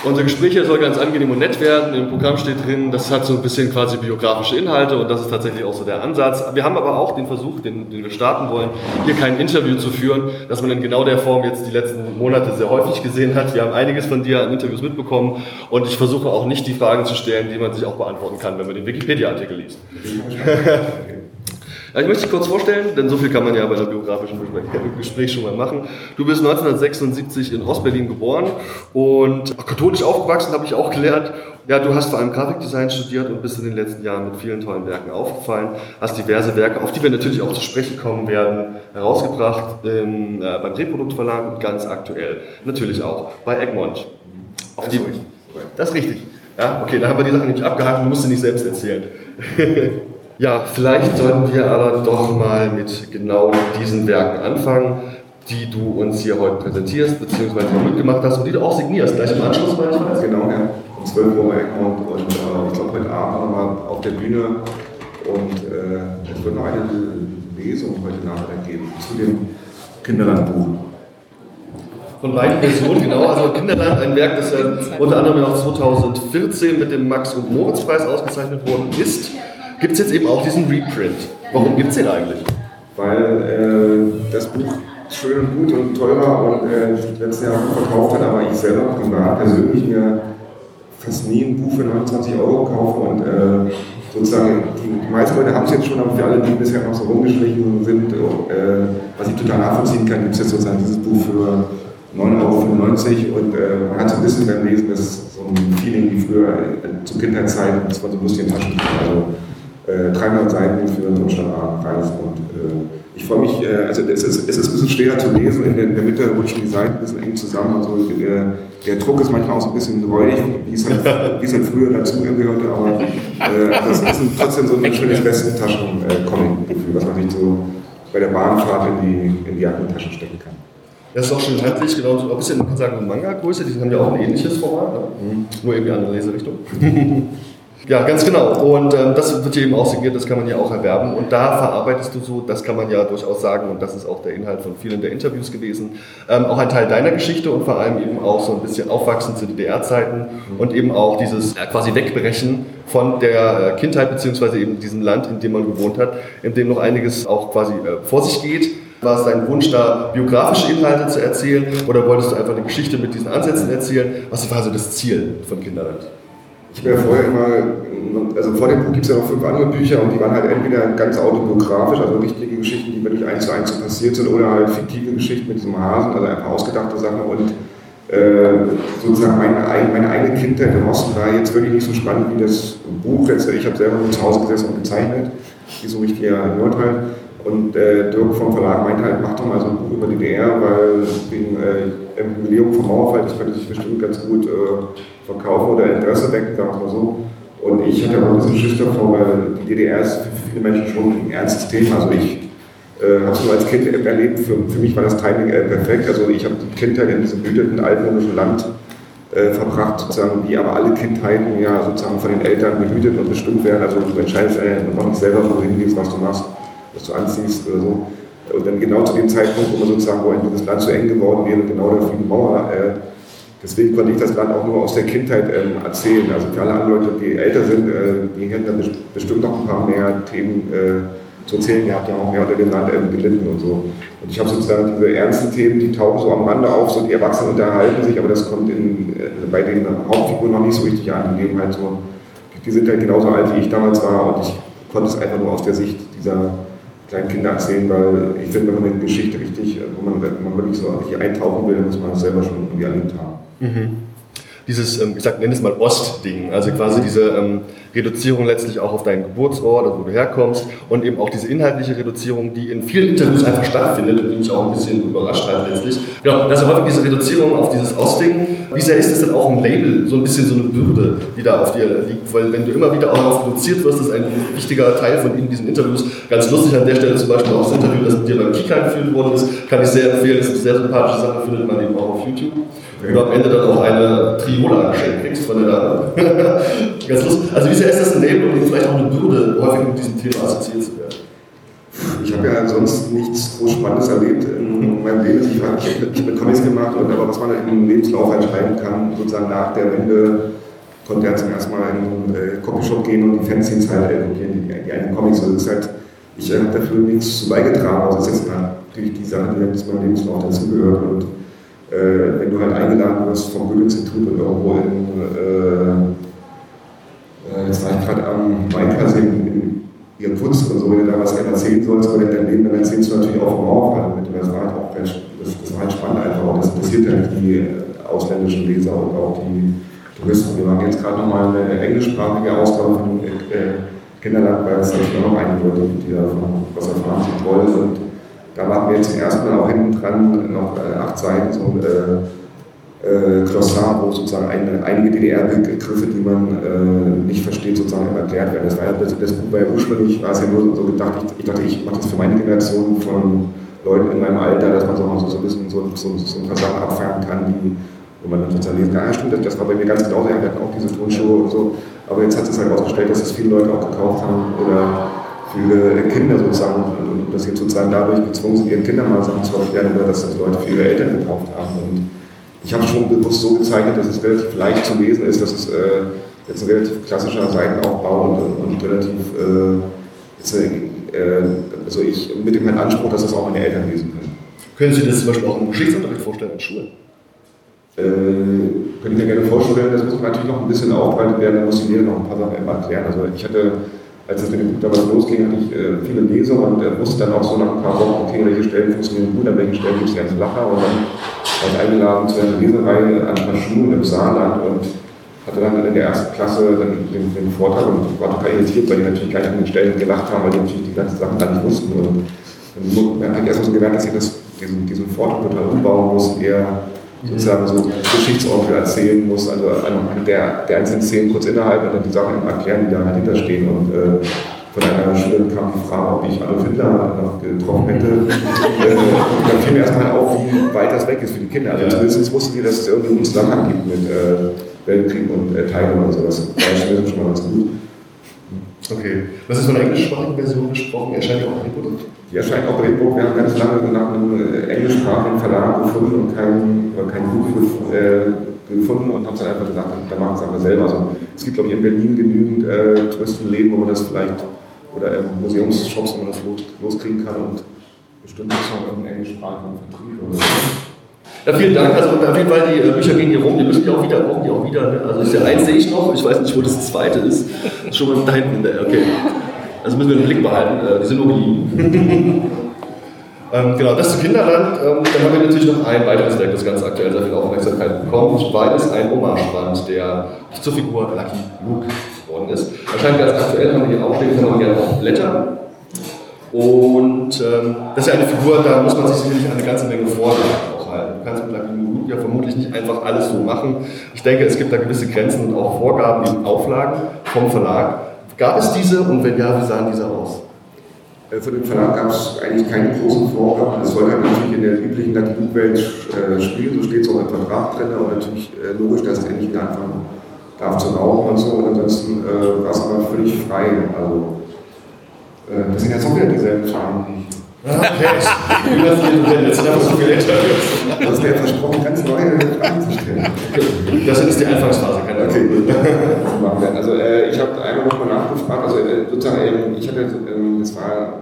Unser Gespräch hier soll ganz angenehm und nett werden. Im Programm steht drin, das hat so ein bisschen quasi biografische Inhalte und das ist tatsächlich auch so der Ansatz. Wir haben aber auch den Versuch, den, den wir starten wollen, hier kein Interview zu führen, das man in genau der Form jetzt die letzten Monate sehr häufig gesehen hat. Wir haben einiges von dir an Interviews mitbekommen und ich versuche auch nicht die Fragen zu stellen, die man sich auch beantworten kann, wenn man den Wikipedia-Artikel liest. Ja, ich möchte dich kurz vorstellen, denn so viel kann man ja bei einem biografischen Gespräch schon mal machen. Du bist 1976 in Ostberlin geboren und katholisch aufgewachsen, habe ich auch gelernt. Ja, du hast vor allem Grafikdesign studiert und bist in den letzten Jahren mit vielen tollen Werken aufgefallen, hast diverse Werke, auf die wir natürlich auch zu sprechen kommen werden, herausgebracht im, äh, beim Reproduktverlag und ganz aktuell natürlich auch bei Egmont. Auf die, das ist richtig. Ja, okay, da haben wir die Sache nämlich abgehakt, du musst sie nicht selbst erzählen. Ja, vielleicht sollten wir aber doch mal mit genau diesen Werken anfangen, die du uns hier heute präsentierst, beziehungsweise mitgemacht hast und die du auch signierst, gleich im Anschluss manchmal. Genau, ja. Um 12 Uhr Egmont und äh, ich glaube heute Abend nochmal auf der Bühne und äh, es wird noch eine Lesung heute Nachmittag geben zu dem Kinderlandbuch. Von beiden Versionen, genau. Also Kinderland, ein Werk, das ja unter anderem auch 2014 mit dem Max- und Moritz-Preis ausgezeichnet worden ist gibt es jetzt eben auch diesen Reprint. Warum gibt es den eigentlich? Weil äh, das Buch schön und gut und teurer und äh, letztes Jahr verkauft hat, aber ich selber privat persönlich mir fast nie ein Buch für 29 Euro kaufe und äh, sozusagen die meisten Leute haben es jetzt schon, aber für alle, die bisher noch so rumgeschlichen sind, äh, was ich total nachvollziehen kann, gibt es jetzt sozusagen dieses Buch für 9,95 Euro und äh, man hat so ein bisschen beim Lesen das so ein Feeling wie früher äh, zur Kindheitszeit, das war so lustig in Taschen. Also, 300 äh, Seiten für Deutschlandpreis und äh, ich freue mich, äh, also es ist, es ist ein bisschen schwerer zu lesen, in der, in der Mitte rutschen die Seiten ein bisschen eng zusammen, also der, der Druck ist manchmal auch so ein bisschen räudig, wie es halt, wie es halt früher dazu gehörte, aber das ist trotzdem so ein schönes Westentaschen-Comic-Gefühl, was man sich so bei der Bahnfahrt in die, in die Jackentasche stecken kann. Das ist auch schon handlich, genau, so ein bisschen, man kann sagen, Manga-Größe, die haben ja auch ein ähnliches Format, ne? mhm. nur irgendwie andere Leserichtung. Ja, ganz genau. Und ähm, das wird hier eben auch signiert, das kann man ja auch erwerben. Und da verarbeitest du so, das kann man ja durchaus sagen, und das ist auch der Inhalt von vielen der Interviews gewesen, ähm, auch ein Teil deiner Geschichte und vor allem eben auch so ein bisschen Aufwachsen zu DDR-Zeiten und eben auch dieses äh, quasi Wegbrechen von der äh, Kindheit beziehungsweise eben diesem Land, in dem man gewohnt hat, in dem noch einiges auch quasi äh, vor sich geht. War es dein Wunsch, da biografische Inhalte zu erzählen oder wolltest du einfach eine Geschichte mit diesen Ansätzen erzählen? Was war so das Ziel von Kinderland? Ich habe ja vorher immer, also vor dem Buch gibt es ja noch fünf andere Bücher und die waren halt entweder ganz autobiografisch, also richtige Geschichten, die wirklich eins zu eins so passiert sind, oder halt fiktive Geschichten mit diesem Hasen, also einfach ausgedachte Sachen und äh, sozusagen meine, meine eigene Kindheit im Osten war jetzt wirklich nicht so spannend wie das Buch. Ich habe selber nur zu Hause gesessen und gezeichnet, wie so richtig in Nordteil. Und äh, Dirk vom Verlag meinte halt, mach doch mal so ein Buch über die DDR, weil wegen äh, Jubiläum vom Mauerfall, das könnte sich bestimmt ganz gut äh, verkaufen oder Interesse wecken, sagen wir mal so. Und ich hatte aber ein bisschen Schiss davor, weil die DDR ist für viele Menschen schon ein ernstes Thema. Also ich äh, habe es nur als Kind erlebt, für, für mich war das Timing äh, perfekt. Also ich habe die Kindheit in diesem behüteten altmodischen Land äh, verbracht, sozusagen, wie aber alle Kindheiten ja sozusagen von den Eltern behütet und bestimmt werden. Also du entscheidest äh, noch nicht selber, wo du hingehst, was du machst, was du anziehst oder so. Und dann genau zu dem Zeitpunkt, wo man sozusagen, wo das Land zu eng geworden wäre, genau der Frieden Mauer, äh, deswegen konnte ich das Land auch nur aus der Kindheit ähm, erzählen. Also für alle anderen Leute, die älter sind, äh, die hätten dann bestimmt noch ein paar mehr Themen äh, zu erzählen gehabt, die haben auch mehr unter dem Land ähm, gelitten und so. Und ich habe sozusagen diese ernsten Themen, die tauchen so am Rande auf, so die Erwachsenen unterhalten sich, aber das kommt in, äh, bei den Hauptfiguren noch nicht so richtig an. Die leben halt so, die sind halt genauso alt wie ich damals war und ich konnte es einfach nur aus der Sicht dieser kleinen Kinder erzählen, weil ich finde, wenn man eine Geschichte richtig, äh, wo man, wenn man wirklich so richtig eintauchen will, dann muss man das selber schon irgendwie erlebt haben. Mhm dieses, ähm, ich sag, nenne es mal Ostding, also quasi diese ähm, Reduzierung letztlich auch auf deinen Geburtsort, also wo du herkommst und eben auch diese inhaltliche Reduzierung, die in vielen Interviews einfach stattfindet und die mich auch ein bisschen überrascht hat letztlich. Genau, also häufig diese Reduzierung auf dieses Ostding. Wie sehr ist es denn auch ein Label, so ein bisschen so eine Bürde, die da auf dir liegt? Weil wenn du immer wieder auch darauf reduziert wirst, ist ein wichtiger Teil von in diesen Interviews. Ganz lustig an der Stelle zum Beispiel auch das Interview, das mit dir beim Kika geführt worden ist, kann ich sehr empfehlen. Das ist eine sehr sympathische Sache, findet man eben auch auf YouTube wenn du am Ende dann auch eine Triola geschenkt kriegst von der Dame. Ganz lustig. Also wie sehr ist das ein Label und vielleicht auch eine Bürde, häufig mit diesem Thema assoziiert zu werden? Ich habe ja sonst nichts groß Spannendes erlebt in meinem Leben. Ich habe mit, Comics gemacht, und, aber was man im Lebenslauf halt schreiben kann, sozusagen nach der Wende, konnte er zum ersten Mal in einen äh, Copyshop gehen und die Fanzines halt kopieren, die, die eigenen Comics. Also das ist halt, ich habe dafür nichts zu beigetragen. Also das ist jetzt natürlich die Sache, die jetzt meinem Lebenslauf dazugehört. Und äh, wenn du halt eingeladen wirst vom Goethe-Institut und irgendwo in, äh, äh, jetzt war ich gerade am Mainkasee in, in Irkutsk und so, wenn du da was gerne erzählen sollst über dein Leben, dann erzählst du natürlich auch vom Mauerfall mit. Das war halt auch das, das war halt spannend einfach und das interessiert nicht die ausländischen Leser und auch die Touristen. Wir machen jetzt gerade nochmal eine englischsprachige Ausgabe von äh, Kinderland, weil es natürlich auch noch einige Leute gibt, die davon was erfahren, sie toll sind da machen wir jetzt zum ersten Mal auch hinten dran noch äh, acht Seiten so ein äh, äh, Glossar, wo sozusagen eine, einige DDR-Begriffe, die man nicht versteht, sozusagen erklärt werden. Das, war ja, das, das Buch ja ursprünglich, war es ja nur so gedacht, ich, ich dachte, ich mache das für meine Generation von Leuten in meinem Alter, dass man so, so, ein bisschen so, so, so ein paar Sachen abfangen kann, die, wo man dann sozusagen lesen kann, ja stimmt, das war bei mir ganz genauso, wir hatten auch diese Tonshow und so, aber jetzt hat es halt ausgestellt, dass es viele Leute auch gekauft haben oder viele Kinder sozusagen, und dass jetzt sozusagen dadurch gezwungen sind, ihren Kindern mal Sachen zu erklären oder dass das Leute für ihre Eltern gekauft haben. Und ich habe schon bewusst so gezeichnet, dass es relativ leicht zu lesen ist, dass es äh, jetzt ein relativ klassischer Seitenaufbau und, und relativ, äh, jetzt, äh, also ich mit dem Anspruch, dass das auch meine Eltern lesen können. Können Sie das zum Beispiel auch im Geschichtsunterricht vorstellen in Schulen? Äh, könnte ich mir gerne vorstellen, das muss man natürlich noch ein bisschen aufweitet werden, da muss die Lehrer noch ein paar Sachen erklären. Also ich hatte als es mit dem Buch damals losging, hatte ich äh, viele Lesungen und äh, wusste dann auch so nach ein paar Wochen, okay, welche Stellen funktionieren gut, an welchen Stellen gibt es ganz Lacher. Und dann war ich eingeladen zu einer Lesereihe an ein paar Schulen im Saarland und hatte dann in der ersten Klasse dann den, den Vortrag und war total irritiert, weil die natürlich gar nicht an den Stellen gelacht haben, weil die natürlich die ganzen Sachen gar nicht wussten. Und dann habe ich erst mal so gemerkt, dass ich das, diesen, diesen Vortrag total umbauen muss, eher sozusagen so Geschichtsonkel erzählen muss, also der, der einzelnen Szenen kurz innerhalb und dann die Sachen erklären, die da halt hinterstehen. Und äh, von einer Schülerin kam die Frage, ob ich Adolf Hitler noch getroffen hätte. äh, und dann fiel mir erstmal auf, wie weit das weg ist für die Kinder. Also zumindest wussten die, dass es irgendwie einen Zusammenhang gibt mit äh, Weltkrieg und äh, Teilung und sowas. Das war schon mal ganz gut. Okay. Was ist von der englischsprachigen Version gesprochen? Erscheint auch in Produkt? Die erscheint auch in Buch. Wir haben ganz lange nach einem äh, englischsprachigen Verlag gefunden und kein, kein Buch äh, gefunden und haben dann einfach gesagt, da machen wir es einfach selber. Also, es gibt, glaube ich, in Berlin genügend äh, Touristenläden, wo man das vielleicht, oder äh, Museumsshops, wo man das los, loskriegen kann und bestimmt ist noch irgendein englischsprachigen Vertrieb oder so. Ja, vielen Dank. Also auf jeden Fall, die äh, Bücher gehen hier rum. Die müssen die auch wieder, brauchen die auch wieder. Ne? Also ist ja eins sehe ich noch. Ich weiß nicht, wo das zweite ist. schon mal da hinten in der. Okay. Also müssen wir den Blick behalten. Äh, die sind nur geliehen. ähm, genau, das zu Kinderland. Ähm, dann haben wir natürlich noch ein weiteres Deck, das ganz aktuell sehr viel Aufmerksamkeit bekommt, weil es ein Hommage-Band, der zur Figur Lucky Luke geworden ist. Wahrscheinlich ganz aktuell haben wir hier aufstehen, kann man gerne auch Blätter. Und ähm, das ist ja eine Figur, da muss man sich sicherlich eine ganze Menge. Du kannst mit Lucky Luke ja vermutlich nicht einfach alles so machen. Ich denke, es gibt da gewisse Grenzen und auch Vorgaben, eben Auflagen vom Verlag. Gab es diese und wenn ja, wie sahen diese aus? Von dem Verlag gab es eigentlich keine großen Vorgaben. Es sollte halt natürlich in der üblichen Luke-Welt äh, spielen, so steht es auch im Vertrag drin. Und natürlich äh, logisch, dass es endlich anfangen darf zu rauchen und so. Und ansonsten äh, war es aber völlig frei. Also, das sind jetzt auch wieder dieselben Farben. Okay, über vier drin, jetzt wir so viel Interviews. Das wäre versprochen, ganz neue Fragen zu stellen. Das ist die Anfangsphase, keine Okay, Ahnung. Das wir. Also äh, ich habe einmal nochmal nachgefragt, also äh, sozusagen, ähm, ich hatte, ähm, es war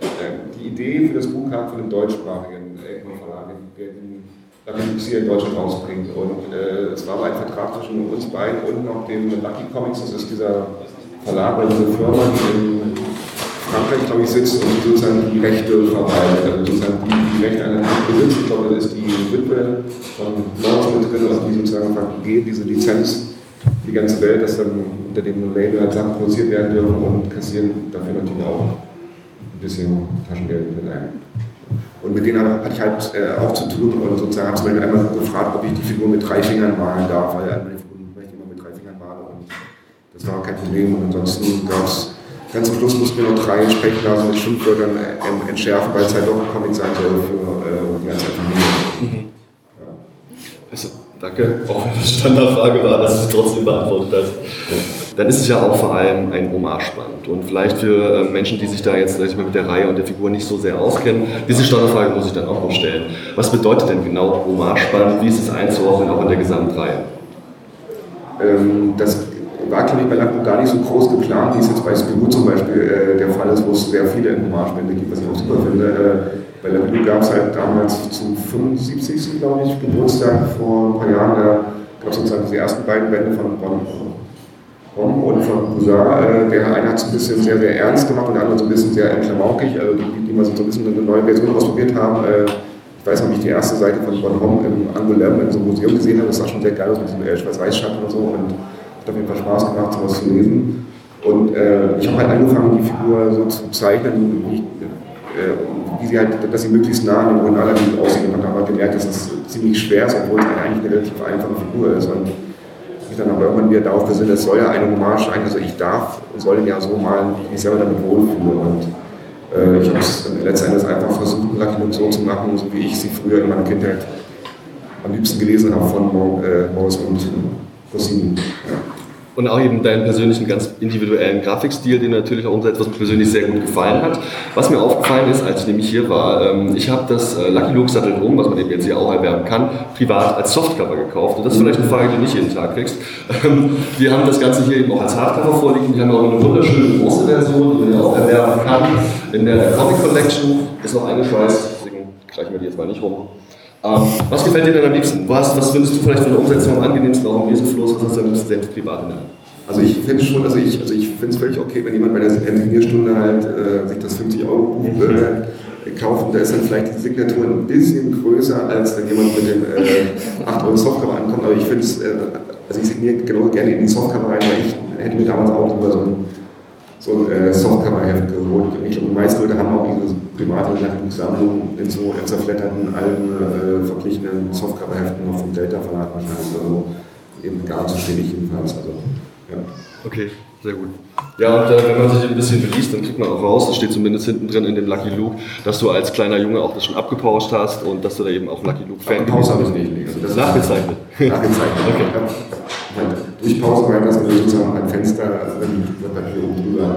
äh, die Idee für das Buch kam von dem deutschsprachigen Egmont Verlag, der die Lucky hier in Deutschland rausbringt. Und äh, es war aber ein Vertrag zwischen uns beiden und noch dem Lucky Comics, das ist dieser Verlag oder diese Firma, die in Frankreich, glaube ich, sitzt und sozusagen die Rechte verwaltet, also sozusagen die, die Rechte der Hand besitzt. Ich glaube, das ist die Witwe von Lawrence mit drin, also die sozusagen vergeht diese Lizenz die ganze Welt, dass dann unter dem Label halt Sachen produziert werden dürfen und kassieren dafür natürlich auch ein bisschen Taschengeld mit ein. Und mit denen hatte ich halt äh, auch zu tun und sozusagen habe ich mir einmal gefragt, ob ich die Figur mit drei Fingern malen darf, weil meine Figuren möchte ich immer mit drei Fingern malen und das war kein Problem. Und ansonsten gab es ganz zum Schluss mussten wir noch drei Sprechblasen mit Schimpfwörtern entschärfen, weil es halt doch ein Comic sein soll für äh, die ganze Familie. Also, danke, auch wenn das Standardfrage war, dass du es trotzdem beantwortet hast. Dann ist es ja auch vor allem ein Hommage-Band. Und vielleicht für äh, Menschen, die sich da jetzt sag ich mal, mit der Reihe und der Figur nicht so sehr auskennen, diese Standardfrage muss ich dann auch noch stellen. Was bedeutet denn genau Hommage-Band? Wie ist es einzuordnen, auch in der Gesamtreihe? Ähm, das war, glaube ich, bei Lackmo gar nicht so groß geplant, wie es jetzt bei Spirou zum Beispiel äh, der Fall ist, wo es sehr viele Hommage-Bände gibt, was ich auch super finde. Äh, bei Lackmo gab es halt damals zum 75. glaube ich, Geburtstag vor ein paar Jahren, da gab es sozusagen die ersten beiden Bände von. Rom und von Bouzard, äh, der eine hat es ein bisschen sehr, sehr ernst gemacht und der andere so ein bisschen sehr klamaukig, also die, die mal so ein bisschen eine neue Version ausprobiert haben. Äh, ich weiß noch, wie ich die erste Seite von Bonhomme im Angoulême in so einem Museum gesehen habe, das sah schon sehr geil aus mit diesem äh, Schwarz-Weiß-Schatten und so und hat auf jeden Fall Spaß gemacht, sowas zu lesen. Und äh, ich habe halt angefangen, die Figur so zu zeichnen, wie, äh, wie sie halt, dass sie möglichst nah an dem Original aussieht. Und habe halt gemerkt, dass es ziemlich schwer ist, obwohl es eigentlich eine relativ einfache Figur ist. Und ich dann aber irgendwann wieder darauf besinnt, es soll ja eine Hommage sein, also ich darf und soll ja so malen, wie ich mich selber damit wohlfühle. Und äh, ich habe es letztendlich einfach versucht, Lucky Luke so zu machen, so wie ich sie früher in meiner Kindheit am liebsten gelesen habe von äh, Morris und Rossini. Ja. Und auch eben deinen persönlichen, ganz individuellen Grafikstil, den natürlich auch umsetzt, was mir persönlich sehr gut gefallen hat. Was mir aufgefallen ist, als ich nämlich hier war, ähm, ich habe das äh, Lucky Luke Sattel Drum, was man eben jetzt hier auch erwerben kann, privat als Softcover gekauft. Und das ist vielleicht eine Frage, die du nicht jeden Tag kriegst. Ähm, wir haben das Ganze hier eben auch als Hardcover vorliegen. Wir haben auch eine wunderschöne große Version, die man auch erwerben kann. In der Comic Collection ist noch eingeschweißt, deswegen gleichen wir die jetzt mal nicht rum. Ähm, was gefällt dir denn am liebsten? Was, was findest du vielleicht von der Umsetzung am angenehmsten, auch im Lesenfluss? Was hast du am liebsten selbst privat in der Hand? Also ich finde schon, also ich, also ich finde es völlig okay, wenn jemand bei der Signierstunde halt äh, sich das 50 Euro Buch äh, kauft und da ist dann vielleicht die Signatur ein bisschen größer, als wenn jemand mit dem äh, 8 Euro Softcover ankommt. Aber ich finde es, äh, also ich signiere genauso gerne in die Softcover rein, weil ich hätte mir damals auch über so ein, so ein äh, Softcover-Heft geholt. Und ich glaube, die meisten Leute haben auch diese private Sammlung in so zerfledderten, alten, äh, verglichenen Softcover-Heften noch vom Delta-Verlag wahrscheinlich. Also eben gar so stehe ich jedenfalls. Also, ja. Okay, sehr gut. Ja, und äh, wenn man sich ein bisschen beliest, dann kriegt man auch raus, das steht zumindest hinten drin in dem Lucky Luke, dass du als kleiner Junge auch das schon abgepauscht hast und dass du da eben auch Lucky Luke Fan Aber Pause habe ich nicht. Also Das ist nachgezeichnet. Nachgezeichnet. Okay. Ja. Durch Pause meint das sozusagen ein Fenster, also wenn die Papier oben drüber.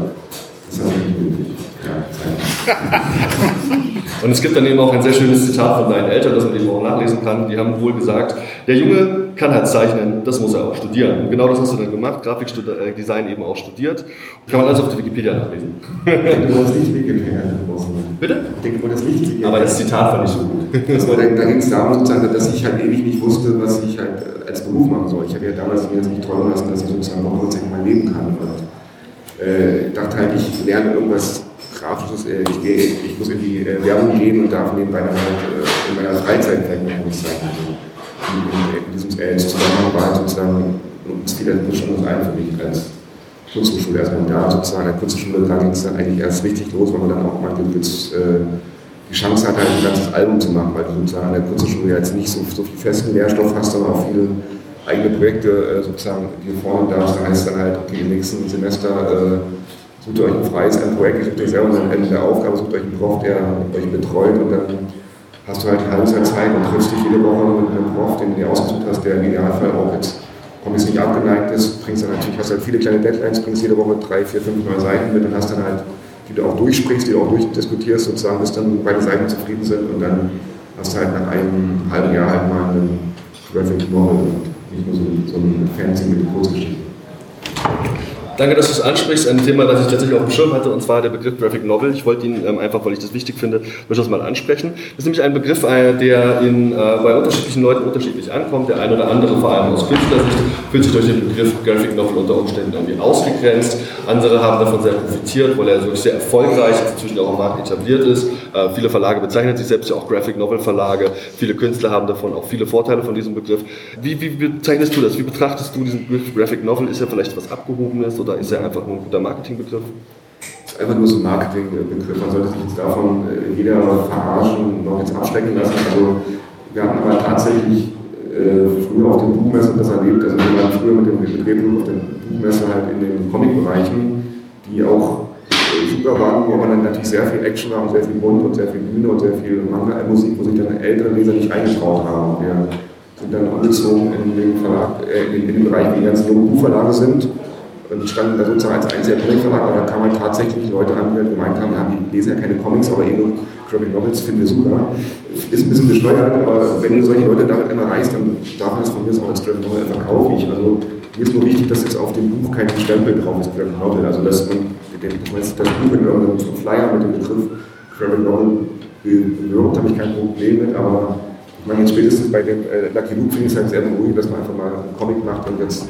Das habe ich nicht möglich. Und es gibt dann eben auch ein sehr schönes Zitat von deinen Eltern, das man eben auch nachlesen kann. Die haben wohl gesagt, der Junge kann halt zeichnen, das muss er auch studieren. Und genau das hast du dann gemacht, Grafikdesign eben auch studiert. Kann man alles auf der Wikipedia nachlesen. Ich du wolltest nicht Wikipedia Bitte? Ich denke, du wolltest nicht Wikipedia Aber das Zitat fand ich so gut. War, da ging es darum, dass ich halt ewig nicht wusste, was ich halt äh, als Beruf machen soll. Ich habe ja damals mir jetzt nicht träumen lassen, dass ich sozusagen noch kurz mal leben kann. Und äh, dachte halt, ich lerne irgendwas Grafisches, äh, ich, gehe, ich muss in die äh, Werbung gehen und darf nebenbei dann halt äh, in meiner Freizeit vielleicht noch was zeichnen. Also, in, in diesem äh, Zusammenhang war sozusagen, und es fiel halt schon was ein für mich als Kunsthochschule erstmal da sozusagen. Der Kunsthochschule da ging es dann eigentlich erst richtig los, weil man dann auch mal jetzt, äh, die Chance hat, halt ein ganzes Album zu machen, weil du sozusagen an der Kunsthochschule jetzt nicht so, so viel festen Lehrstoff hast, sondern auch viele eigene Projekte äh, sozusagen, du vorne darfst. Da heißt es dann halt, okay, im nächsten Semester äh, sucht euch ein freies ein Projekt, sucht euch selber am Ende der Aufgabe, sucht euch einen Prof, der euch betreut und dann hast du halt ein halbes Zeit und triffst dich jede Woche mit einem Prof, den du dir ausgesucht hast, der im Idealfall auch jetzt Comics nicht abgeneigt ist, bringst dann natürlich, hast halt viele kleine Deadlines, bringst jede Woche drei, vier, fünf neue Seiten mit und hast dann halt, die du auch durchsprichst, die du auch durchdiskutierst, sozusagen, bis dann beide Seiten zufrieden sind und dann hast du halt nach einem halben Jahr halt mal einen Graphic Novel und nicht nur so, so ein Fancy mit Kurzgeschichten. Danke, dass du es ansprichst. Ein Thema, das ich tatsächlich auf dem Schirm hatte, und zwar der Begriff Graphic Novel. Ich wollte ihn ähm, einfach, weil ich das wichtig finde, durchaus mal ansprechen. Das ist nämlich ein Begriff, äh, der in, äh, bei unterschiedlichen Leuten unterschiedlich ankommt. Der eine oder andere, vor allem aus Künstlersicht, fühlt sich durch den Begriff Graphic Novel unter Umständen irgendwie ausgegrenzt. Andere haben davon sehr profitiert, weil er wirklich sehr erfolgreich inzwischen auch am Markt etabliert ist. Äh, viele Verlage bezeichnen sich selbst ja auch Graphic Novel Verlage. Viele Künstler haben davon auch viele Vorteile von diesem Begriff. Wie, wie bezeichnest du das? Wie betrachtest du diesen Begriff Graphic Novel? Ist er vielleicht was Abgehobenes oder ist er einfach nur ein guter Marketingbegriff? Einfach nur so ein Marketingbegriff. Man sollte sich jetzt davon äh, jeder verarschen noch jetzt abschrecken lassen. Also wir hatten aber tatsächlich äh, früher auf den Buchmessen das erlebt. Also wir waren früher mit dem Drehbuch auf den Buchmessen halt in den Comicbereichen, die auch äh, super waren, wo man dann natürlich sehr viel Action und sehr viel Bunt und sehr viel Bühne und sehr viel Manga-Musik, wo sich dann ältere Leser nicht eingetraut haben. Wir sind dann umgezogen in den, Verlag, äh, in den Bereich, wie die ganzen Buchverlage sind und standen da sozusagen als einziger Comicverlag, aber da kamen halt tatsächlich Leute an, die halt gemeint haben, ja, die lesen ja keine Comics, aber nur Graphic Novels finden wir super. Ist ein bisschen bescheuert, aber wenn du solche Leute damit immer reichst, dann darf man das von mir auch als Graphic Novel verkaufe ich. Also mir ist nur wichtig, dass jetzt auf dem Buch kein Stempel drauf ist, Graphic Novel. Also dass man, das Buch in irgendeinem Flyer mit dem Begriff Graphic Novel bewirbt, habe ich kein Problem mit, aber ich meine, jetzt spätestens bei dem äh, Lucky Luke finde ich es halt sehr beruhigend, dass man einfach mal einen Comic macht und jetzt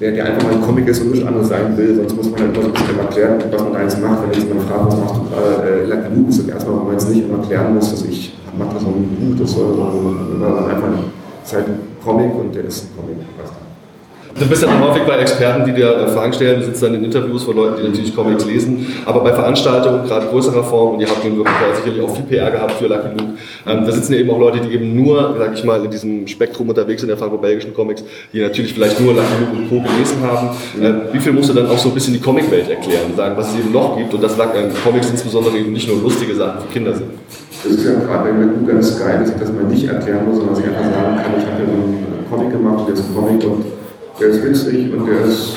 der, der einfach mal ein Comic ist und nichts anderes sein will, sonst muss man halt immer so ein bisschen erklären, was man da jetzt macht. Wenn jetzt jemand fragt, was machst du gerade, äh, Lucky Luke, ist erstmal, wo man jetzt nicht immer erklären muss, dass ich mache das noch ein Buch, das soll immer einfach, es ist halt ein Comic und der ist ein Comic. Du bist ja dann häufig bei Experten, die dir Fragen stellen, du sitzt dann in Interviews von Leuten, die natürlich Comics lesen, aber bei Veranstaltungen, gerade größerer Form, und ihr habt wirklich sicherlich auch viel PR gehabt für Lucky Luke, ähm, da sitzen ja eben auch Leute, die eben nur, sag ich mal, in diesem Spektrum unterwegs sind, der franco-belgischen Comics, die natürlich vielleicht nur Lucky Luke und Co. gelesen haben. Ähm, wie viel musst du dann auch so ein bisschen die Comicwelt erklären, sagen, was es eben noch gibt und dass ähm, Comics insbesondere eben nicht nur lustige Sachen für Kinder sind? Das ist ja gerade bei Luke ganz geil, dass ich das mal nicht erklären muss, sondern dass ich einfach sagen kann, ich habe ja so einen Comic gemacht, jetzt einen Comic und der ist witzig und der ist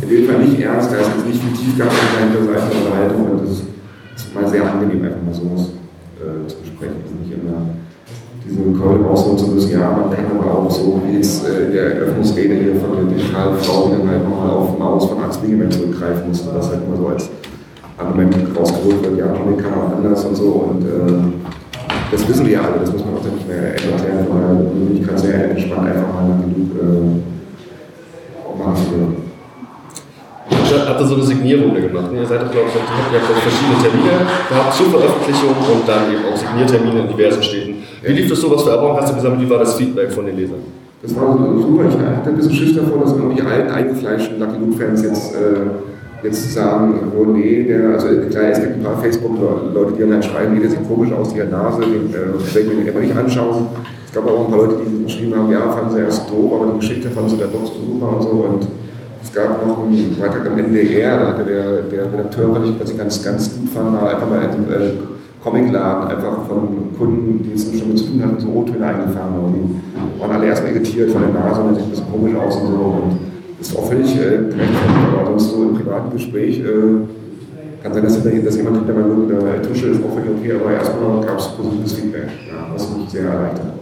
in dem Fall nicht ernst, da ist jetzt nicht viel Tiefgang hinter Seite der Unterhaltung und das ist mal sehr angenehm, einfach mal sowas äh, zu besprechen. Also nicht immer diesen Call rausholen zu müssen, ja, man kann aber auch so wie jetzt äh, in der Eröffnungsrede hier von der digitalen Frau, dann halt nochmal auf Maus von Axel Bingemann zurückgreifen musste, was halt immer so als Argument rausgeholt wird, ja, Comic kann man anders und so und äh, das wissen wir ja alle, das muss man auch nicht mehr erklären, weil ich kann sehr entspannt einfach mal genug äh, machen Habt ihr so eine Signierrunde gemacht? Ihr seid glaube ich, ihr habt ja verschiedene Termine gehabt zur Veröffentlichung und dann eben auch Signiertermine in diversen Städten. Wie lief das so? Was für Erfahrungen hast du gesammelt? Wie war das Feedback von den Lesern? Das war super. Ich hatte ein bisschen Schiss davor, dass irgendwie allen eingefleischten Lucky Luke-Fans jetzt, äh, jetzt sagen, oh nee, der, also klar, es gibt ein paar Facebook-Leute, die dann schreiben, nee, der sieht komisch aus, die hat Nase, den äh, werde ich mir immer nicht anschauen. Es gab auch ein paar Leute, die geschrieben haben, ja, fanden sie erst doof, aber die Geschichte fanden sie dann doch super und so. Und es gab noch einen Beitrag am NDR, da hatte der, der Redakteur, was ich ganz, ganz gut fand, war einfach mal einen äh, Comicladen einfach von Kunden, die es schon mit zu tun hatten, so O-Töne eingefahren haben. Die waren alle erstmal irritiert von der Nase und sieht ein bisschen komisch aus und so. Und ist völlig äh, gerechtfertigt, aber sonst so im privaten Gespräch äh, kann sein, dass, dass jemand hinter meinem Rücken Tusche ist, auch völlig okay, aber erstmal gab es positives Feedback, ja, was mich sehr erleichtert.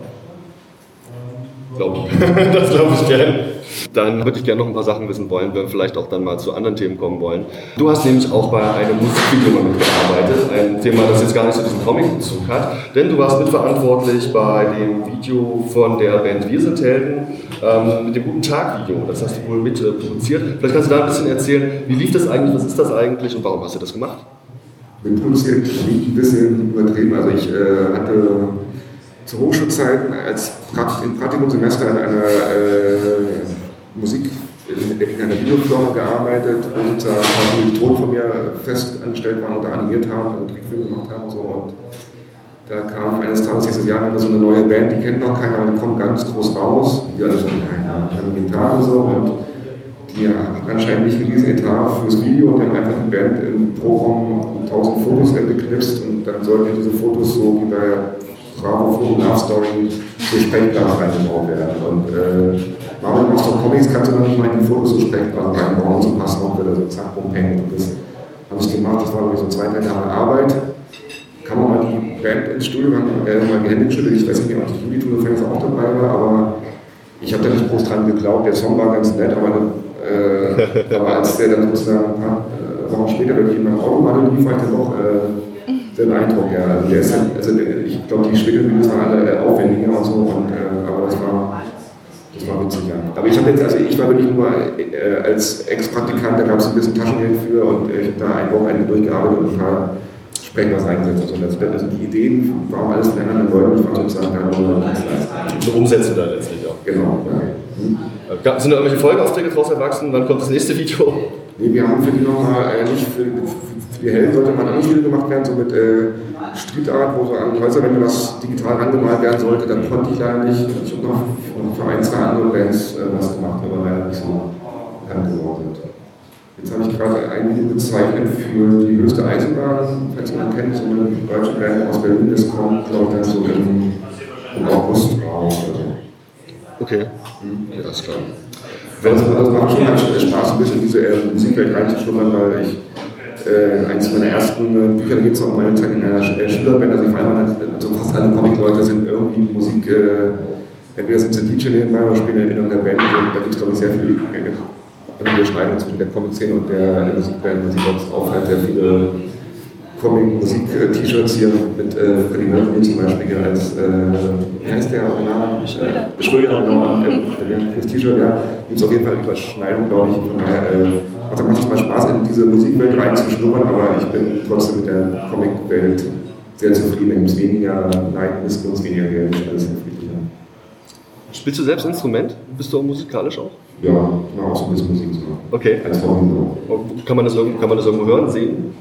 Glaube das glaube ich gerne. Dann würde ich gerne noch ein paar Sachen wissen wollen, wenn wir vielleicht auch dann mal zu anderen Themen kommen wollen. Du hast nämlich auch bei einem Musikvideo mitgearbeitet, ein Thema, das jetzt gar nicht so diesen Comic-Bezug hat, denn du warst mitverantwortlich bei dem Video von der Band Wir sind Helden ähm, mit dem Guten Tag-Video. Das hast du wohl mit äh, produziert. Vielleicht kannst du da ein bisschen erzählen, wie lief das eigentlich, was ist das eigentlich und warum hast du das gemacht? Mit produziert liegt ein bisschen übertrieben. Also ich äh, hatte zu Hochschulzeiten als Praktikumsemester an einer äh, Musik in einer Videofirma gearbeitet, wo sozusagen die Ton von mir fest angestellt waren und animiert haben und Trickfilme gemacht haben und so. Und da kam eines Tages dieses Jahr so eine neue Band, die kennt noch keiner, die kommt ganz groß raus. Die alle so, haben Gitarre und so. Und die hatten anscheinend nicht einen riesen Etat fürs Video und die haben einfach die Band im Programm 1000 Fotos geknipst und dann sollten diese Fotos so wie bei Bravo Foto Love Story so sprechbar reingebaut werden. Und äh, warum machst du Comics, kannst du noch nicht mal in die Fotos so sprechbar reinbauen so passen auch wieder so zack rumhängen. Und das habe ich gemacht, das war irgendwie so zwei, drei Jahre Arbeit. Kann man mal die Band ins Studio, haben äh, mal die Hände geschüttelt, ich weiß nicht, ob die Juli-Tour-Fans auch dabei war, aber ich habe da nicht groß dran geglaubt. Der Song war ganz nett, aber, äh, aber als der dann sozusagen ein paar äh, Wochen später wirklich in meinem Auto war, lief, war ich dann doch äh, sehr beeindruckt. Ja. Also, der ist halt, also ich glaube, die Schwickelvideos waren alle äh, aufwendiger und so, und, äh, aber das war, das war witzig, ja. Aber ich habe jetzt, also ich war wirklich nur äh, als Ex-Praktikant, da gab es ein bisschen Taschengeld für und ich habe da ein Wochenende durchgearbeitet und ein paar Sprechwas eingesetzt. Und das, also die Ideen warum alles von anderen Leuten, ich war sozusagen da nur So umsetzen da letztlich auch. Genau, ja. Hm. Sind da irgendwelche Folgeaufträge draus erwachsen? Wann kommt das nächste Video? Nee, wir haben für die nochmal äh, nicht für, für die Helden sollte mal ein Spiel gemacht werden, so mit äh, Street wo so an Häuserwände was digital angemalt werden sollte. Dann konnte ich leider nicht. Ich habe noch für ein, zwei andere Bands äh, was gemacht, aber leider nicht so bekannt. Jetzt habe ich gerade ein Video gezeichnet für die höchste Eisenbahn, falls man kennt, so eine deutsche Band aus Berlin, das kommt, glaube ich, dann so im, im August raus. Also. Okay, mhm. ja, ist klar. Also, also macht schon halt Spaß, ein bisschen in diese äh, Musikwelt reinzuschnuppern, weil ich äh, eines meiner ersten äh, Bücher, da gibt es auch meine Zeit in einer äh, Schülerband, also vor allem also fast alle Comic-Leute sind irgendwie Musik, äh, entweder sind sie DJ nebenbei oder spielen in irgendeiner Band, und da gibt es glaube ich sehr viel äh, Überschneidung zwischen der Comic-Szene und der, Musikband, ich sonst auffällt, sehr viele Comic-Musik-T-Shirts hier mit äh, Freddie Mercury zum Beispiel hier als, äh, wie heißt der Name? Äh, Schröder, genau, das T-Shirt, ja, gibt es auf jeden Fall Überschneidung, glaube ich. Von daher äh, also macht es mal Spaß, in diese Musikwelt reinzuschnuppern, aber ich bin trotzdem mit der Comic-Welt sehr zufrieden. Da gibt es weniger Leid, Missgunst, weniger Geld, alles friedlicher. Spielst du selbst Instrument? Bist du auch musikalisch auch? Ja, ich mache auch so ein bisschen Musik. So. Okay. Als Form. Kann man, das irgendwo, kann man das irgendwo hören, sehen?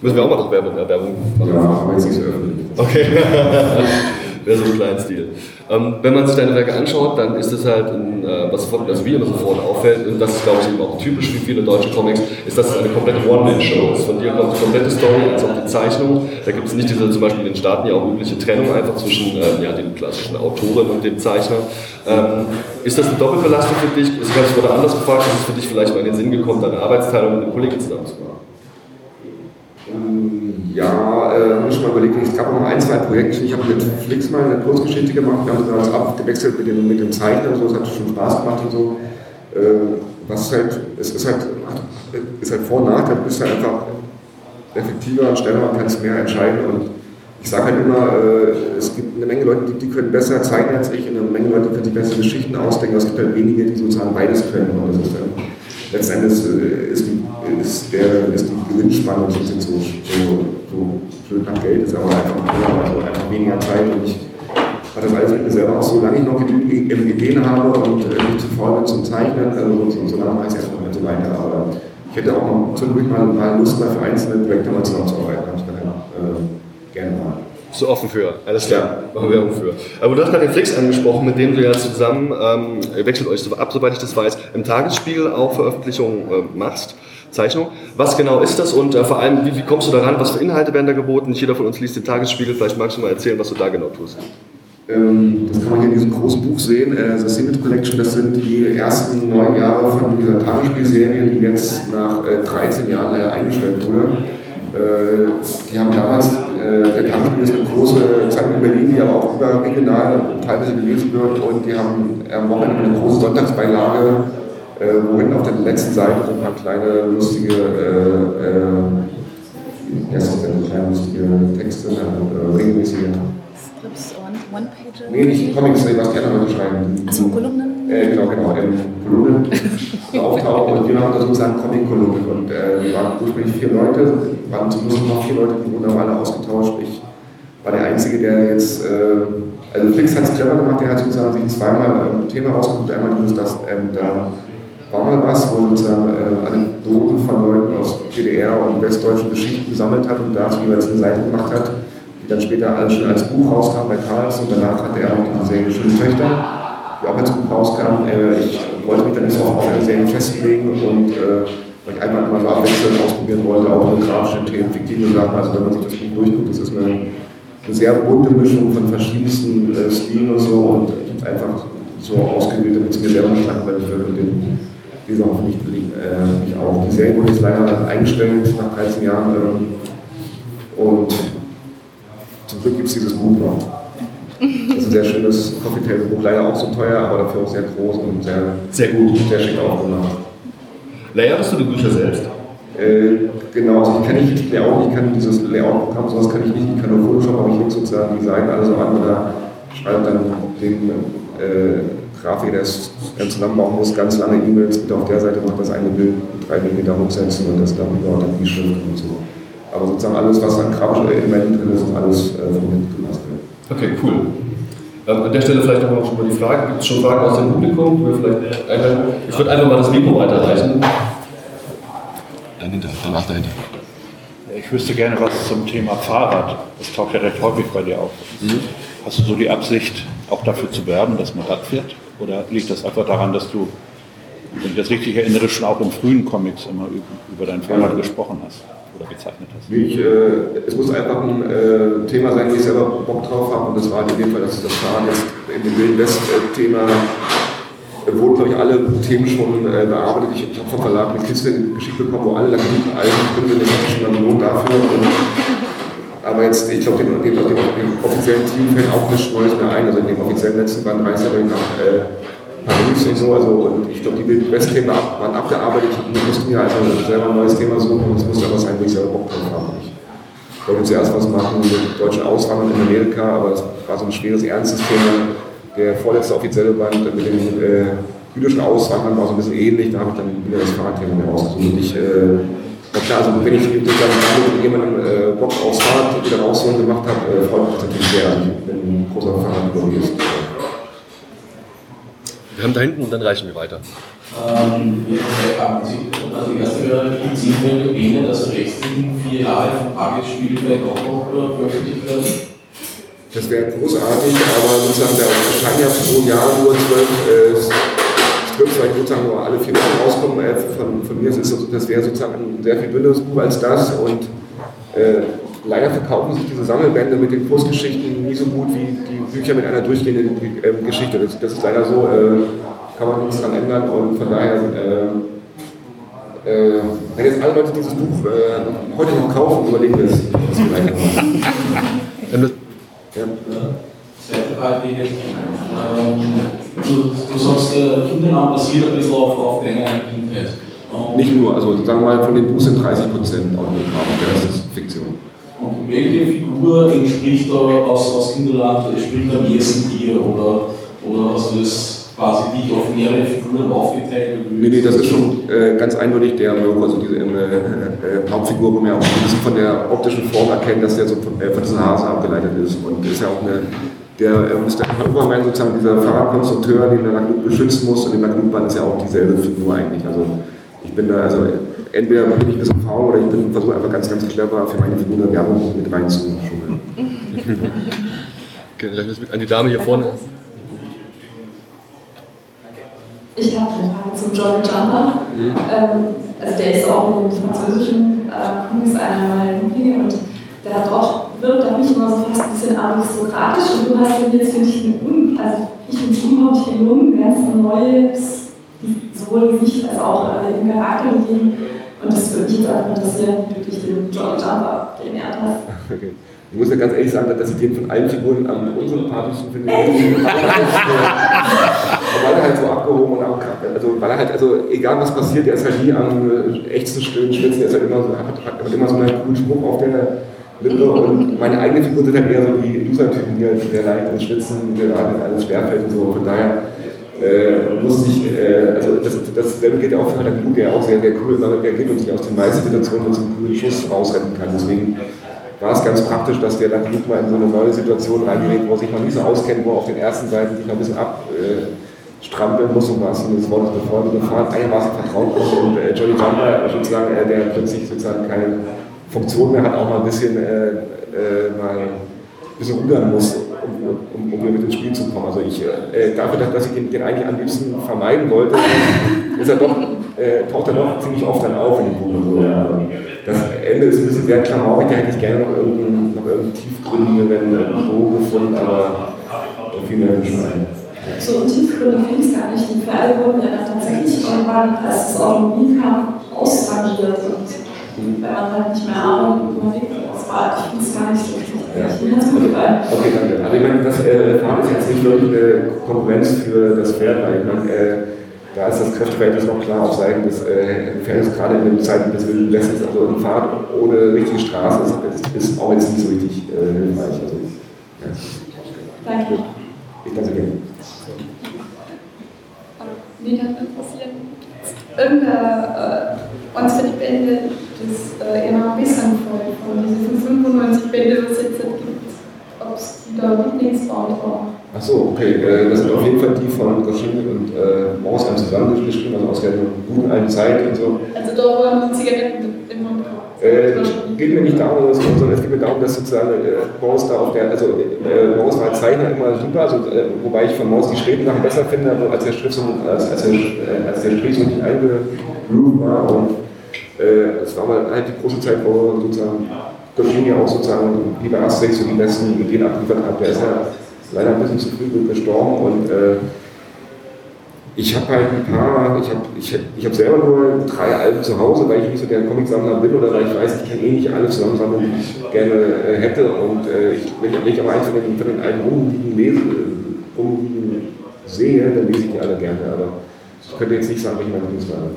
Müssen wir auch mal noch Werbung, äh, Werbung machen. Ja, aber jetzt nicht so öffentlich. Okay. Wäre so ein kleiner Stil. Ähm, wenn man sich deine Werke anschaut, dann ist es halt, ein, äh, was also wie immer sofort auffällt, und das ist glaube ich eben auch typisch für viele deutsche Comics, ist, dass es eine komplette One-Man-Show ist. Von dir kommt die komplette Story, als auch die Zeichnung. Da gibt es nicht diese zum Beispiel in den Staaten ja auch übliche Trennung einfach zwischen äh, ja, den klassischen Autoren und dem Zeichner. Ähm, ist das eine Doppelbelastung für dich? Ich habe es wurde anders gefragt, ist es für dich vielleicht mal in den Sinn gekommen, deine Arbeitsteilung mit den Kollegen zusammen zu machen? Ja, äh, habe ich mal überlegt, es gab noch ein, zwei Projekte. Ich habe mit Flix mal eine Kurzgeschichte gemacht, wir haben das abgewechselt mit dem, mit dem Zeichner und so, es hat schon Spaß gemacht und so. Äh, was halt, es ist halt, ist halt Vor- und Nachteil, du bist halt einfach effektiver, schneller, man kann es mehr entscheiden. Und ich sage halt immer, äh, es gibt eine Menge Leute, die, die, können besser zeichnen als ich. Und eine Menge Leute, können sich bessere Geschichten ausdenken, es gibt halt wenige, die sozusagen beides können. Und das ist letztendlich äh, ist, ist, der, ist die Gewinnspanne so, so, so, so nach Geld, ist aber einfach, also einfach weniger Zeit und ich mache das alles mit mir selber aus, solange ich noch genügend Ideen habe und äh, nicht zu faul bin zum Zeichnen, also so, so lange mache ich es erstmal so weiter, aber ich hätte auch noch zwischendurch mal, mal Lust, mal für einzelne Projekte mal zusammenzuarbeiten, habe ich dann äh, gerne mal. Du offen für? Alles klar, machen wir Werbung für. Aber du hast gerade den Flix angesprochen, mit dem du ja zusammen, ähm, wechselt euch so ab, soweit ich das weiß, im Tagesspiegel auch Veröffentlichungen äh, machst. Zeichnung. Was genau ist das und äh, vor allem, wie, wie, kommst du daran? Was für Inhalte werden da geboten? Nicht jeder von uns liest den Tagesspiegel. Vielleicht magst du mal erzählen, was du da genau tust. Ähm, das kann man hier in diesem großen Buch sehen. Äh, The Sinnet Collection, das sind die ersten neun Jahre von dieser Tagesspielserie, die jetzt nach äh, 13 Jahren eingestellt wurde. Äh, die haben damals, äh, der Kampf ist eine große Zeitung in Berlin, die aber auch überregional teilweise gelesen wird und die haben am Wochenende eine große Sonntagsbeilage, äh, wohin auf der letzten Seite so ein paar kleine lustige, äh, äh, ja, so kleine lustige Texte, äh, regelmäßige. Strips, One-Pager? Nee, nicht Comics, was die anderen Leute schreiben. Achso, Kolumnen? Äh, genau, genau, ähm, Kolumnen auftauchen und wir haben da sozusagen Comic-Kolumnen und äh, waren ursprünglich vier Leute, waren zum Schluss noch vier Leute, die wurden alle ausgetauscht. Ich war der Einzige, der jetzt, äh, also Flix hat es clever gemacht, der hat sozusagen sich zweimal ein Thema rausgesucht, einmal dieses, das, ähm, da war mal was, wo sozusagen äh, Anekdoten von Leuten aus DDR und westdeutschen Geschichten gesammelt hat und dazu jeweils eine Seite gemacht hat, die dann später alles schon als Buch rauskam bei Karls und danach hatte er noch die Serie Schöne Töchter die auch als Buch rauskam. Äh, ich wollte mich dann nicht auf eine Serie festlegen und äh, weil ich einmal mal so abwechselnd ausprobieren wollte, auch eine grafische Themen, fiktive Sachen. Also wenn man sich das Buch durchguckt, das ist eine, eine sehr bunte Mischung von verschiedensten äh, Stilen und so und einfach so ausgewählt, damit es mir selber nicht langweilig wird und den Leser hoffentlich äh, mich auch. Die Serie wurde jetzt leider eingestellt nach 13 Jahren ähm, und zum Glück gibt es dieses Buch noch. Das ist ein sehr schönes Coffee Table Buch, leider auch so teuer, aber dafür auch sehr groß und sehr, Sehr gut. sehr schick aufgemacht. Layerst du die Bücher selbst? Äh, genau, also ich kann nicht Layout, ich kann dieses Layout-Programm, sowas kann ich nicht, ich kann nur Photoshop, aber ich lege sozusagen die Seiten alle so an oder schreibe dann dem äh, Grafiker, der es ganz zusammenbauen muss, ganz lange E-Mails, bitte auf der Seite macht das eine Bild, drei Millimeter hochsetzen und das dann über dann die Schrift und so. Aber sozusagen alles, was an grafischen Elementen drin ist, ist alles äh, von hinten gemacht. Okay, cool. Ähm, an der Stelle vielleicht noch mal schon mal die Frage, gibt es schon Fragen aus dem Publikum? die wir vielleicht einleiten? Ich würde einfach mal das Mikro weiterreichen. Dahinter, danach dahinter. Ich wüsste gerne was zum Thema Fahrrad. Das taucht ja recht häufig bei dir auf. Hast du so die Absicht, auch dafür zu werben, dass man Rad fährt? Oder liegt das einfach daran, dass du, wenn ich das richtig erinnere, schon auch in frühen Comics immer über dein Fahrrad gesprochen hast oder gezeichnet hast? Ich, äh, es muss einfach ein äh, Thema sein, wo ich selber Bock drauf habe. Und das war in dem Fall, dass ich das Fahren jetzt in dem Wilden West-Thema äh, wurden, glaube ich, alle Themen schon äh, bearbeitet. Ich, ich habe vom Verlag eine Kiste geschickt bekommen, wo alle Lakinen Alben drin sind. Ich habe schon mal belohnt dafür. Und, aber jetzt, ich glaube, dem, dem, dem, dem offiziellen Team fällt auch nichts Neues mehr ein. Also in dem offiziellen letzten Band reist er nach äh, Paris und so. Also, und ich glaube, die West-Themen waren abgearbeitet. Ich musste mir also selber ein neues Thema suchen und es musste aber sein, wo ich selber Bock drauf habe. Ich wollte zuerst was machen mit deutschen Auswanderern in Amerika, aber das war so ein schweres, ernstes Thema. Der vorletzte offizielle Band mit den äh, jüdischen Auswanderern war so ein bisschen ähnlich, da habe ich dann wieder das Fahrradthema rausgesucht. Und ich, äh, na klar, also wenn ich dann mit jemandem äh, Bock aufs Fahrrad wieder rausholen gemacht habe, äh, freut mich natürlich sehr. Also ich bin ein großer Fahrradlobbyist. Wir haben da hinten und dann reichen wir weiter. Ähm, haben Sie, also die erste Frage, gibt irgendwelche Pläne, dass die restlichen vier Jahre von Tagesspiel vielleicht auch noch äh, veröffentlicht werden? Das wäre großartig, aber sozusagen der erscheinen ja pro Jahr nur zwölf äh, Strips, weil sozusagen nur alle vier Wochen rauskommen. Äh, von, von mir ist es, so- das wäre sozusagen ein sehr viel dünneres Buch als das und äh, leider verkaufen sich diese Sammelbände mit den Kurzgeschichten nie so gut wie die Bücher mit einer durchgehenden ähm, Geschichte. Das, das ist leider so, äh, kann man nichts dran ändern und von daher, äh, äh, wenn jetzt alle Leute dieses Buch äh, heute noch kaufen, überlegen wir es. Das vielleicht. Ja. Ähm, du, sagst, äh, Kindernamen basiert ein bisschen auf, auf deiner Kindheit. Ähm, Nicht nur, also sagen wir mal, von dem Buch sind 30 Prozent Autogramm, der Rest ist Fiktion. Und welche Figur entspricht da aus, aus Kinderland, spricht am ehesten dir? Oder, oder hast du das quasi dich auf mehrere Figuren aufgeteilt? Nee, nee, das ist schon äh, ganz eindeutig der Mirko, also diese äh, äh, Hauptfigur, wo man ja auch ein bisschen von der optischen Form erkennt, dass der so von, äh, von diesem Hase abgeleitet ist. Und ist ja auch eine, der äh, Mr. Obermann, sozusagen dieser Fahrradkonstrukteur, den der Lagnut beschützen muss, und der Lagnutbahn ist ja auch dieselbe Figur eigentlich. Also ich bin da, also entweder bin ich ein bisschen faul oder ich bin versuche einfach ganz, ganz clever für meine Figur eine Werbung mit reinzuschummeln. Okay, dann mit an die Dame hier vorne. Ich habe eine Frage zum John Jumper. Ähm, also der ist auch in den französischen äh, Comics einer meiner Lieblinge und der hat auch, wirkt auf mich immer so fast ein bisschen aristokratisch und du hast ihn jetzt, finde ich, einen un, also ich finde es unglaublich gelungen, ganz neues, sowohl Gesicht als auch im Charakter gegeben. Und das würde mich jetzt einfach interessieren, wie du dich den Johnny Jumper genähert hast. Okay. Ich muss ja ganz ehrlich sagen, dass ich den von allen Figuren am unsympathischsten finde. weil er halt so abgehoben und auch, also weil er halt, also egal was passiert, der ist halt nie am äh, echtsten Stöhnen schwitzen, der ist halt immer so, hat, hat, hat immer so einen coolen Spruch auf der Und meine eigene Figur sind halt eher so die Loser-Typen, die halt sehr leicht ins Schwitzen gerade alles schwerfällt und so. Von daher äh, muss ich, äh, also das, dasselbe geht ja auch für Herr Glut, der auch sehr, sehr cool reagiert und sich aus den meisten Situationen mit so einem coolen Schuss rausretten kann. Deswegen war es ganz praktisch, dass der dann mal in so eine neue Situation reingerät, wo er sich noch nicht so auskennt, wo er auf den ersten Seiten sich noch ein bisschen abstrampeln muss, um was das Wort bevor die Gefahren einigermaßen vertraut muss und äh, Johnny Jumper sozusagen, äh, der plötzlich sozusagen keine Funktion mehr hat, auch mal ein bisschen, äh, äh, mal ein bisschen rudern muss, um, um, um, mit ins Spiel zu kommen. Also ich, äh, dafür, dass ich den, den, eigentlich am liebsten vermeiden wollte, ist er doch, äh, taucht er doch ziemlich oft dann auf in den Buch. Das Ende ist ein bisschen sehr klamaurig, da hätte ich gerne noch irgendeinen, noch irgendeinen tiefgründigeren Pro gefunden, aber viel mehr nicht ein. So tiefgründig finde ich es gar nicht. Die Pferde wurden ja dann tatsächlich irgendwann, als das Automobil kam, ausrangiert. Und man halt nicht mehr unterwegs ist, war ich finde es gar nicht so richtig. Ja. Also, okay, danke. Also ich meine, das äh, Fahren ist jetzt nicht wirklich eine Konkurrenz für das Pferd, weil ich meine, äh, da ist das Kräfteverhältnis noch klar auf Seiten des äh, Pferdes, gerade in den Zeiten des Wilden Westens. Also ein Fahrrad ohne richtige Straße ist, ist, auch jetzt nicht so richtig äh, hilfreich. Also, ja. Danke. Ich danke gerne. Mich hat interessiert, irgendein äh, uns für die Bände das äh, immer Wissen von, von diesen 95 Bände, was es jetzt gibt, ob es die da Lieblingsband war. Achso, okay. Äh, das sind auf jeden Fall die von Goschini und äh, Maus haben zusammengeschrieben, also aus der guten alten Zeit und so. Also da waren Zigaretten im Mund äh, geht mir nicht darum, dass, sondern es geht mir darum, dass sozusagen äh, Maus da auf der, also äh, Maus war als Zeichner immer super, also, äh, wobei ich von Maus die Schrebensachen besser finde, als der Strich so, als, als, der, äh, als der Strich so nicht eingegroovt war und äh, es war mal halt die große Zeit, wo sozusagen Goschini auch sozusagen wie bei Asterix so die besten Ideen abgeliefert hat. Der ist ja leider ein bisschen zu früh gestorben und äh, ich habe halt ein paar, ich habe ich, ich hab selber nur drei Alben zu Hause, weil ich nicht so der Comicsammler bin oder weil ich weiß, ich kann eh nicht alle zusammensammeln, die ich gerne äh, hätte. Und äh, ich, wenn, ich, wenn ich aber eins von den, Alben rumliegen, lese, rumliegen sehe, dann lese ich die alle gerne. Aber ich könnte jetzt nicht sagen, welche meine Lieblingsalben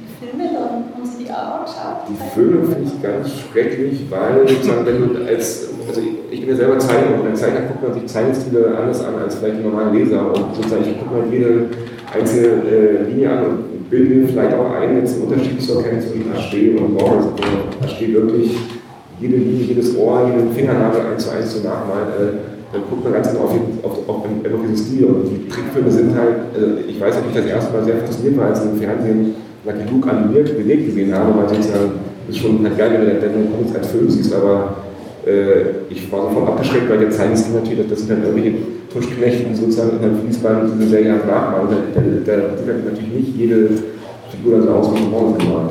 Die Filme, die auch geschaut? Die Filme finde ich ganz schrecklich, weil sozusagen, wenn du als also ich, bin ja selber Zeichner und als Zeichner guckt man sich Zeichenstile anders an als vielleicht ein normaler Leser und sozusagen ich gucke mal jede einzelne äh, Linie an und bilde mir vielleicht auch ein, jetzt einen Unterschied zu erkennen zwischen Aschee und Morris. Also Aschee wirklich jede Linie, jedes Ohr, jeden Fingernagel eins zu eins zu nachmalen. Äh, dann guckt man ganz genau auf, auf, auf, auf diesen Stil. Und die Trickfilme sind halt, also ich weiß, dass ich das erste Mal sehr fasziniert war, als im Fernsehen Lucky Luke animiert belegt gesehen habe, weil sozusagen das ist schon halt geil, wenn du Comics als Film siehst, aber äh, ich war sofort abgeschreckt, weil der Zeichenstil natürlich, das sind dann irgendwelche Tuschknechte, die sozusagen in der Fließband diese Serie nachmachen. Da, da, da natürlich nicht jede Figur so aus wie ein Morgen gemalt.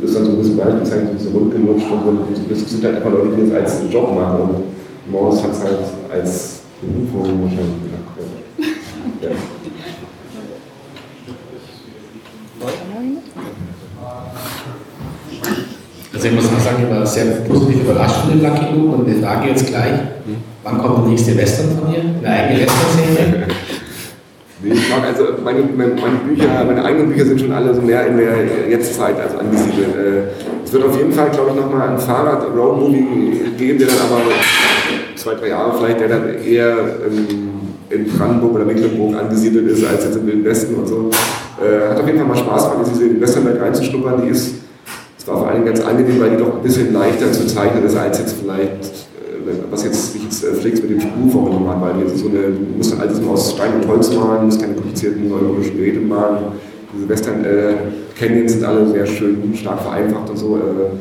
Das ist dann so ein bisschen beispielsweise so ein bisschen rundgelutscht und so. Das sind halt einfach Leute, die das als Job machen und Morris hat es halt als Berufung wahrscheinlich gemacht. Ja. Also ich muss mal sagen, ich war sehr positiv überrascht von dem Lucky Luke und die Frage jetzt gleich, wann kommt der nächste Western von dir? Eine eigene Western-Serie? Ich mag also meine, meine, Bücher, meine eigenen Bücher sind schon alle so mehr in der Jetztzeit also angesiedelt. Äh, es wird auf jeden Fall, glaube ich, nochmal ein Fahrrad-Road-Movie geben, der dann aber zwei, drei Jahre vielleicht, der dann eher in Brandenburg oder Mecklenburg angesiedelt ist, als jetzt im Westen und so. Äh, hat auf jeden Fall mal Spaß gemacht, in diese Westernwelt reinzuschnuppern. Die ist es war vor allem ganz angenehm, weil die doch ein bisschen leichter zu zeichnen ist, als jetzt vielleicht, äh, was jetzt, wie jetzt äh, Flix mit dem Spur vorgenommen hat, weil jetzt so eine, du musst dann alles nur aus Stein und Holz malen, musst keine komplizierten neurologischen Geräte malen. Diese Western äh, Canyons sind alle sehr schön stark vereinfacht und so. Äh,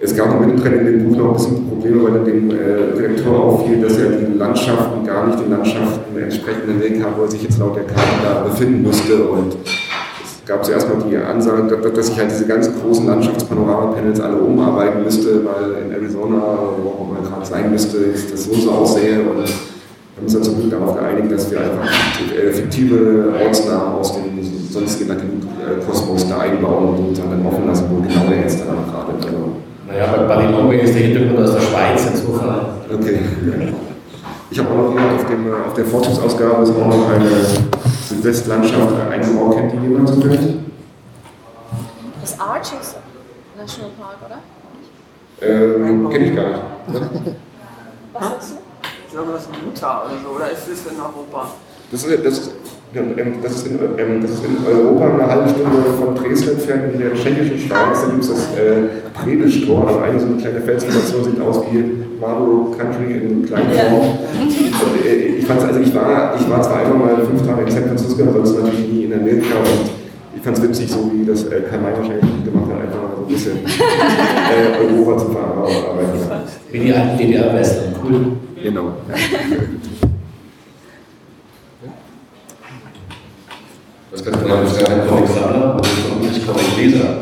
es gab noch mittendrin in dem Buch noch ein bisschen Probleme, weil dem äh, Direktor auffiel, dass er die Landschaften gar nicht den Landschaften entsprechend in Weg haben, wo er sich jetzt laut der Karte da befinden müsste. Und gab es erstmal die Ansage, dass ich halt diese ganz großen Landschaftspanorama-Panels alle umarbeiten müsste, weil in Arizona, wo auch immer gerade sein müsste, das so so aussehe. Und wir haben uns dann zum Glück darauf geeinigt, dass wir einfach fiktive Ortsnamen aus den sonstigen Kosmos da einbauen und sozusagen dann offen lassen, wo genau er jetzt dann gerade. Also, Naja, bei Longway ist der Hintergrund aus der Schweiz insofern. Okay. Ich habe auch noch auf, dem, auf der Forschungsausgabe ist auch noch eine Südwestlandschaft eingebaut. Kennt die jemand zufällig? Das Arches National Park, oder? Ähm, Kenne ich gar nicht. Was sagst du? Ich glaube, das ist in Utah oder so, oder ist das in Europa? Das ist, das ist, ähm, das ist, in, ähm, das ist in Europa eine halbe Stunde von Dresden entfernt, in der tschechischen Schweiz. Da gibt es das äh, Predestor, also eine so eine kleine Felsformation, sieht aus wie Marlboro Country in kleiner Form. Und, äh, ich, fand's, also ich, war, ich war zwar einmal mal fünf Tage in San Francisco, aber sonst natürlich nie in Amerika. Und ich fand es witzig, so wie das äh, Karl May wahrscheinlich gemacht hat, einfach mal so ein bisschen äh, Europa zu verarbeiten. Wie die alten DDR-Western, cool. Genau. Das könnte man jetzt ein Comic-Sammler und vermutlich Comic-Leser.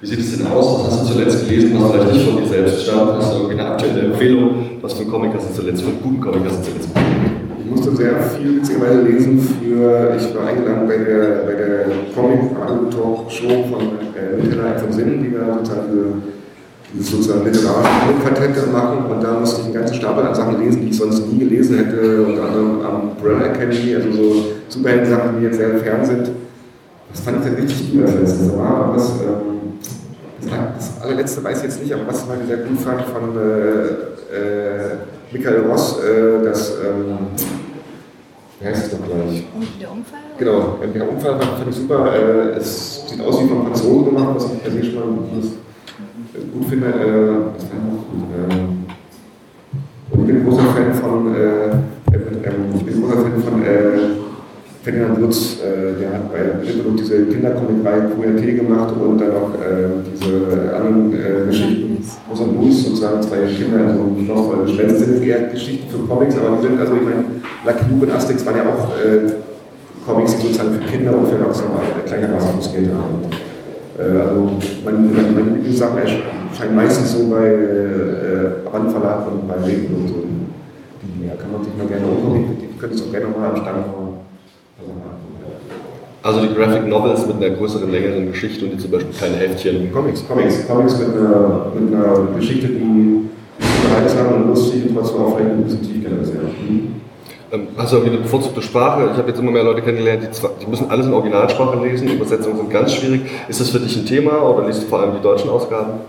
Wie sieht es denn aus? Was hast du zuletzt gelesen, was vielleicht nicht von dir selbst stammt? Hast du irgendwie eine aktuelle Empfehlung? Was für Comic hast du zuletzt, für guten Comic hast du zuletzt? Ich musste sehr viel witzigerweise lesen für, ich war eingeladen bei der, bei der Comic-Talk-Show von äh, Mittelleib von Sinnen, die wir sozusagen diese, sozusagen literarische Quartett machen und da musste ich einen ganzen Stapel an Sachen lesen, die ich sonst nie gelesen hätte, unter anderem Umbrella Academy, also so Superhelden-Sachen, die jetzt sehr fern sind. Das fand ich dann richtig gut als letztes. War was, ähm, das, das allerletzte weiß ich jetzt nicht, aber was ich mal sehr gut fand von äh, äh, Michael Ross, äh, das, ähm, wie heißt es doch gleich? Der Unfall? Genau, der Unfall fand, fand ich super. Äh, es sieht aus wie von Franzosen gemacht, was ich per se schon mal gut finde. Äh, fand ich bin großer Fan von, äh, ich bin großer Fan von äh, Ferdinand Lutz, äh, der hat bei Rippelut diese Kindercomic-Reihe QRT gemacht und dann auch äh, diese anderen äh, Geschichten. Rosa Moose, sozusagen zwei Kinder in so einem Schloss, weil sind eher Geschichten für Comics, aber die sind, also ich meine, Lucky Luke und Asterix waren ja auch äh, Comics, die sozusagen für Kinder und für Erwachsene äh, gleichermaßen Geld haben. Äh, also meine, meine, Lieblingssachen erscheinen meistens so bei äh, Randverlag und bei Regen und so. Die ja, kann man sich mal gerne umgucken, die können es auch gerne mal am Stand haben. Also die Graphic Novels mit einer größeren, längeren Geschichte und die zum Beispiel kleine Heftchen. Comics, Comics, Comics mit einer, mit einer Geschichte, die unterhaltsam und lustig und trotzdem auch vielleicht ein bisschen tiefgehend ist. Ja. Ähm, Hast du irgendwie eine bevorzugte Sprache? Ich habe jetzt immer mehr Leute kennengelernt, die, zwar, die müssen alles in Originalsprache lesen, Übersetzungen sind ganz schwierig. Ist das für dich ein Thema oder liest du vor allem die deutschen Ausgaben?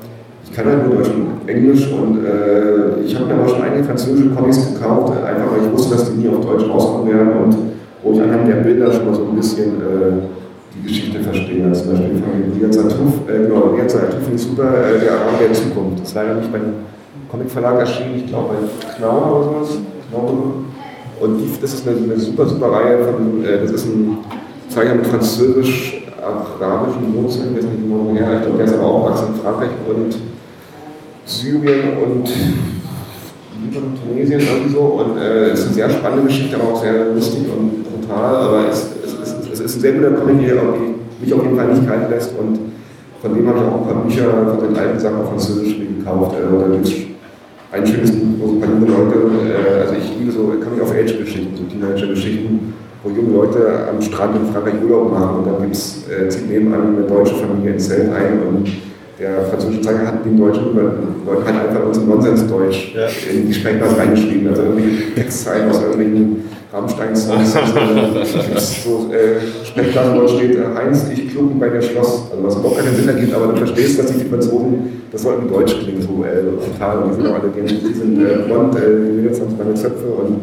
Ich kann halt nur Deutsch und Englisch und äh, ich habe mir aber schon einige französische Comics gekauft, äh, einfach weil ich wusste, dass die nie auf Deutsch rauskommen werden und wo ich anhand der Bilder schon mal so ein bisschen äh, die Geschichte verstehe. Zum Beispiel von Riyad Satuf, äh, genau, Satuf finde ich super, äh, der Araber der Zukunft. Das ist leider nicht beim Comicverlag erschienen, ich glaube bei Knauer oder sowas. Und die, das ist eine, eine, super, super Reihe von, äh, das ist ein Zeiger mit französisch-arabischen Wurzeln, weiß nicht genau woher, ich glaube, der ist aber auch in Frankreich und Syrien und Libanon, Tunesien irgendwie so. Und äh, es ist eine sehr spannende Geschichte, aber auch sehr lustig und brutal. Aber es, es, es, es ist ein sehr guter Comic, der mich auf jeden Fall nicht kalt lässt. Und von dem habe ich auch ein paar Bücher von den alten Sachen auf Französisch gekauft. Äh, da ein schönes Buch, wo so ein paar junge Leute, äh, also ich liebe so Coming-of-Age-Geschichten, so Teenager-Geschichten, wo junge Leute am Strand in Frankreich Urlaub machen und dann gibt's, äh, zieht nebenan eine deutsche Familie ins Zelt ein und der französische Zeiger hat den deutschen Leuten halt einfach unser Nonsensdeutsch ja. in die Sprechblatt reingeschrieben. Also irgendwie Textzeilen aus irgendwelchen Rammstein-Songs. so äh, Sprechblatt steht, äh, Heinz, ich klucken bei der Schloss. Also was überhaupt keinen Sinn ergibt, aber du verstehst, dass die Franzosen, das sollten Deutsch klingen, so äh, total. Die sind auch alle die sind äh, blond, äh, die Mädels haben lange Zöpfe und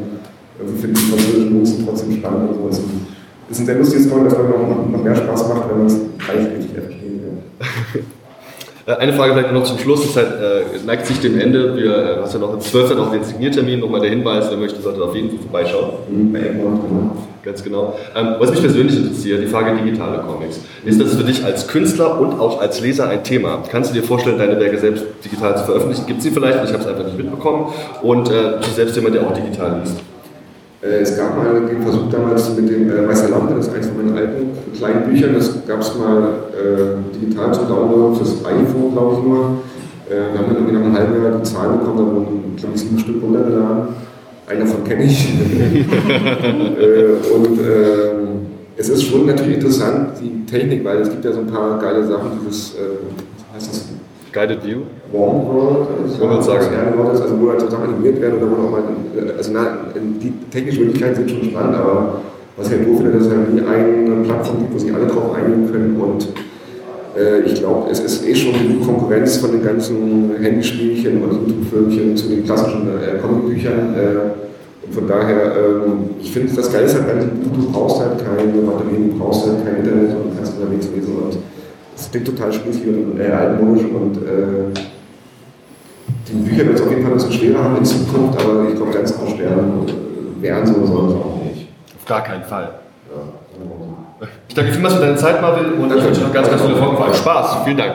irgendwie finde ich die französischen Musen trotzdem spannend. Und so. Es ist ein sehr lustiges Comic, das noch, noch mehr Spaß macht, wenn man es gleich richtig will. Eine Frage vielleicht noch zum Schluss, das halt, äh, neigt sich dem Ende. Wir äh, hast ja noch am 12. noch den Signiertermin, nochmal der Hinweis, wer möchte, sollte auf jeden Fall vorbeischauen. Mhm, genau. Ganz genau. Ähm, was mich persönlich interessiert, die Frage digitale Comics. Ist das für dich als Künstler und auch als Leser ein Thema? Kannst du dir vorstellen, deine Werke selbst digital zu veröffentlichen? Gibt es sie vielleicht? Ich habe es einfach nicht mitbekommen. Und äh, selbst jemand, der auch digital liest. Äh, es gab mal den Versuch damals mit dem äh, Weißer Lampe, das ist eines von meinen alten kleinen Büchern, das gab es mal äh, digital zum Download fürs iPhone, glaube ich nur. Äh, wir haben dann irgendwie nach einem halben Jahr die Zahlen bekommen, da wurden, glaube ich, sieben Stück runtergeladen. Einen davon kenne ich. äh, und ähm, es ist schon natürlich interessant, die Technik, weil es gibt ja so ein paar geile Sachen, dieses, äh? Guided View? Warm World, also, wir uns sagen. also, wo halt Sachen animiert werden oder wo auch mal, also na, die technischen Möglichkeiten sind schon spannend, aber was ich halt doof finde, dass es halt nie eine Plattform gibt, wo sich alle drauf einigen können und äh, ich glaube, es ist eh schon genug Konkurrenz von den ganzen Handyspielchen und YouTube-Filmchen zu den klassischen äh, Comicbüchern. Äh, und von daher, ähm, ich finde das Geile ist halt, du brauchst halt keine Batterien, du brauchst halt kein Internet und kannst unterwegs lesen. Und es klingt total spießig und äh, altmodisch und äh, die Bücher werden es auf jeden Fall ein bisschen schwerer haben in Zukunft, aber ich glaube, ganz aussterben werden sie oder sollen sie auch nicht. Auf gar keinen Fall. Ich danke vielmals für deine Zeit, Marvin, und ich wünsche noch ganz, ganz viel Erfolg und Spaß. Vielen Dank.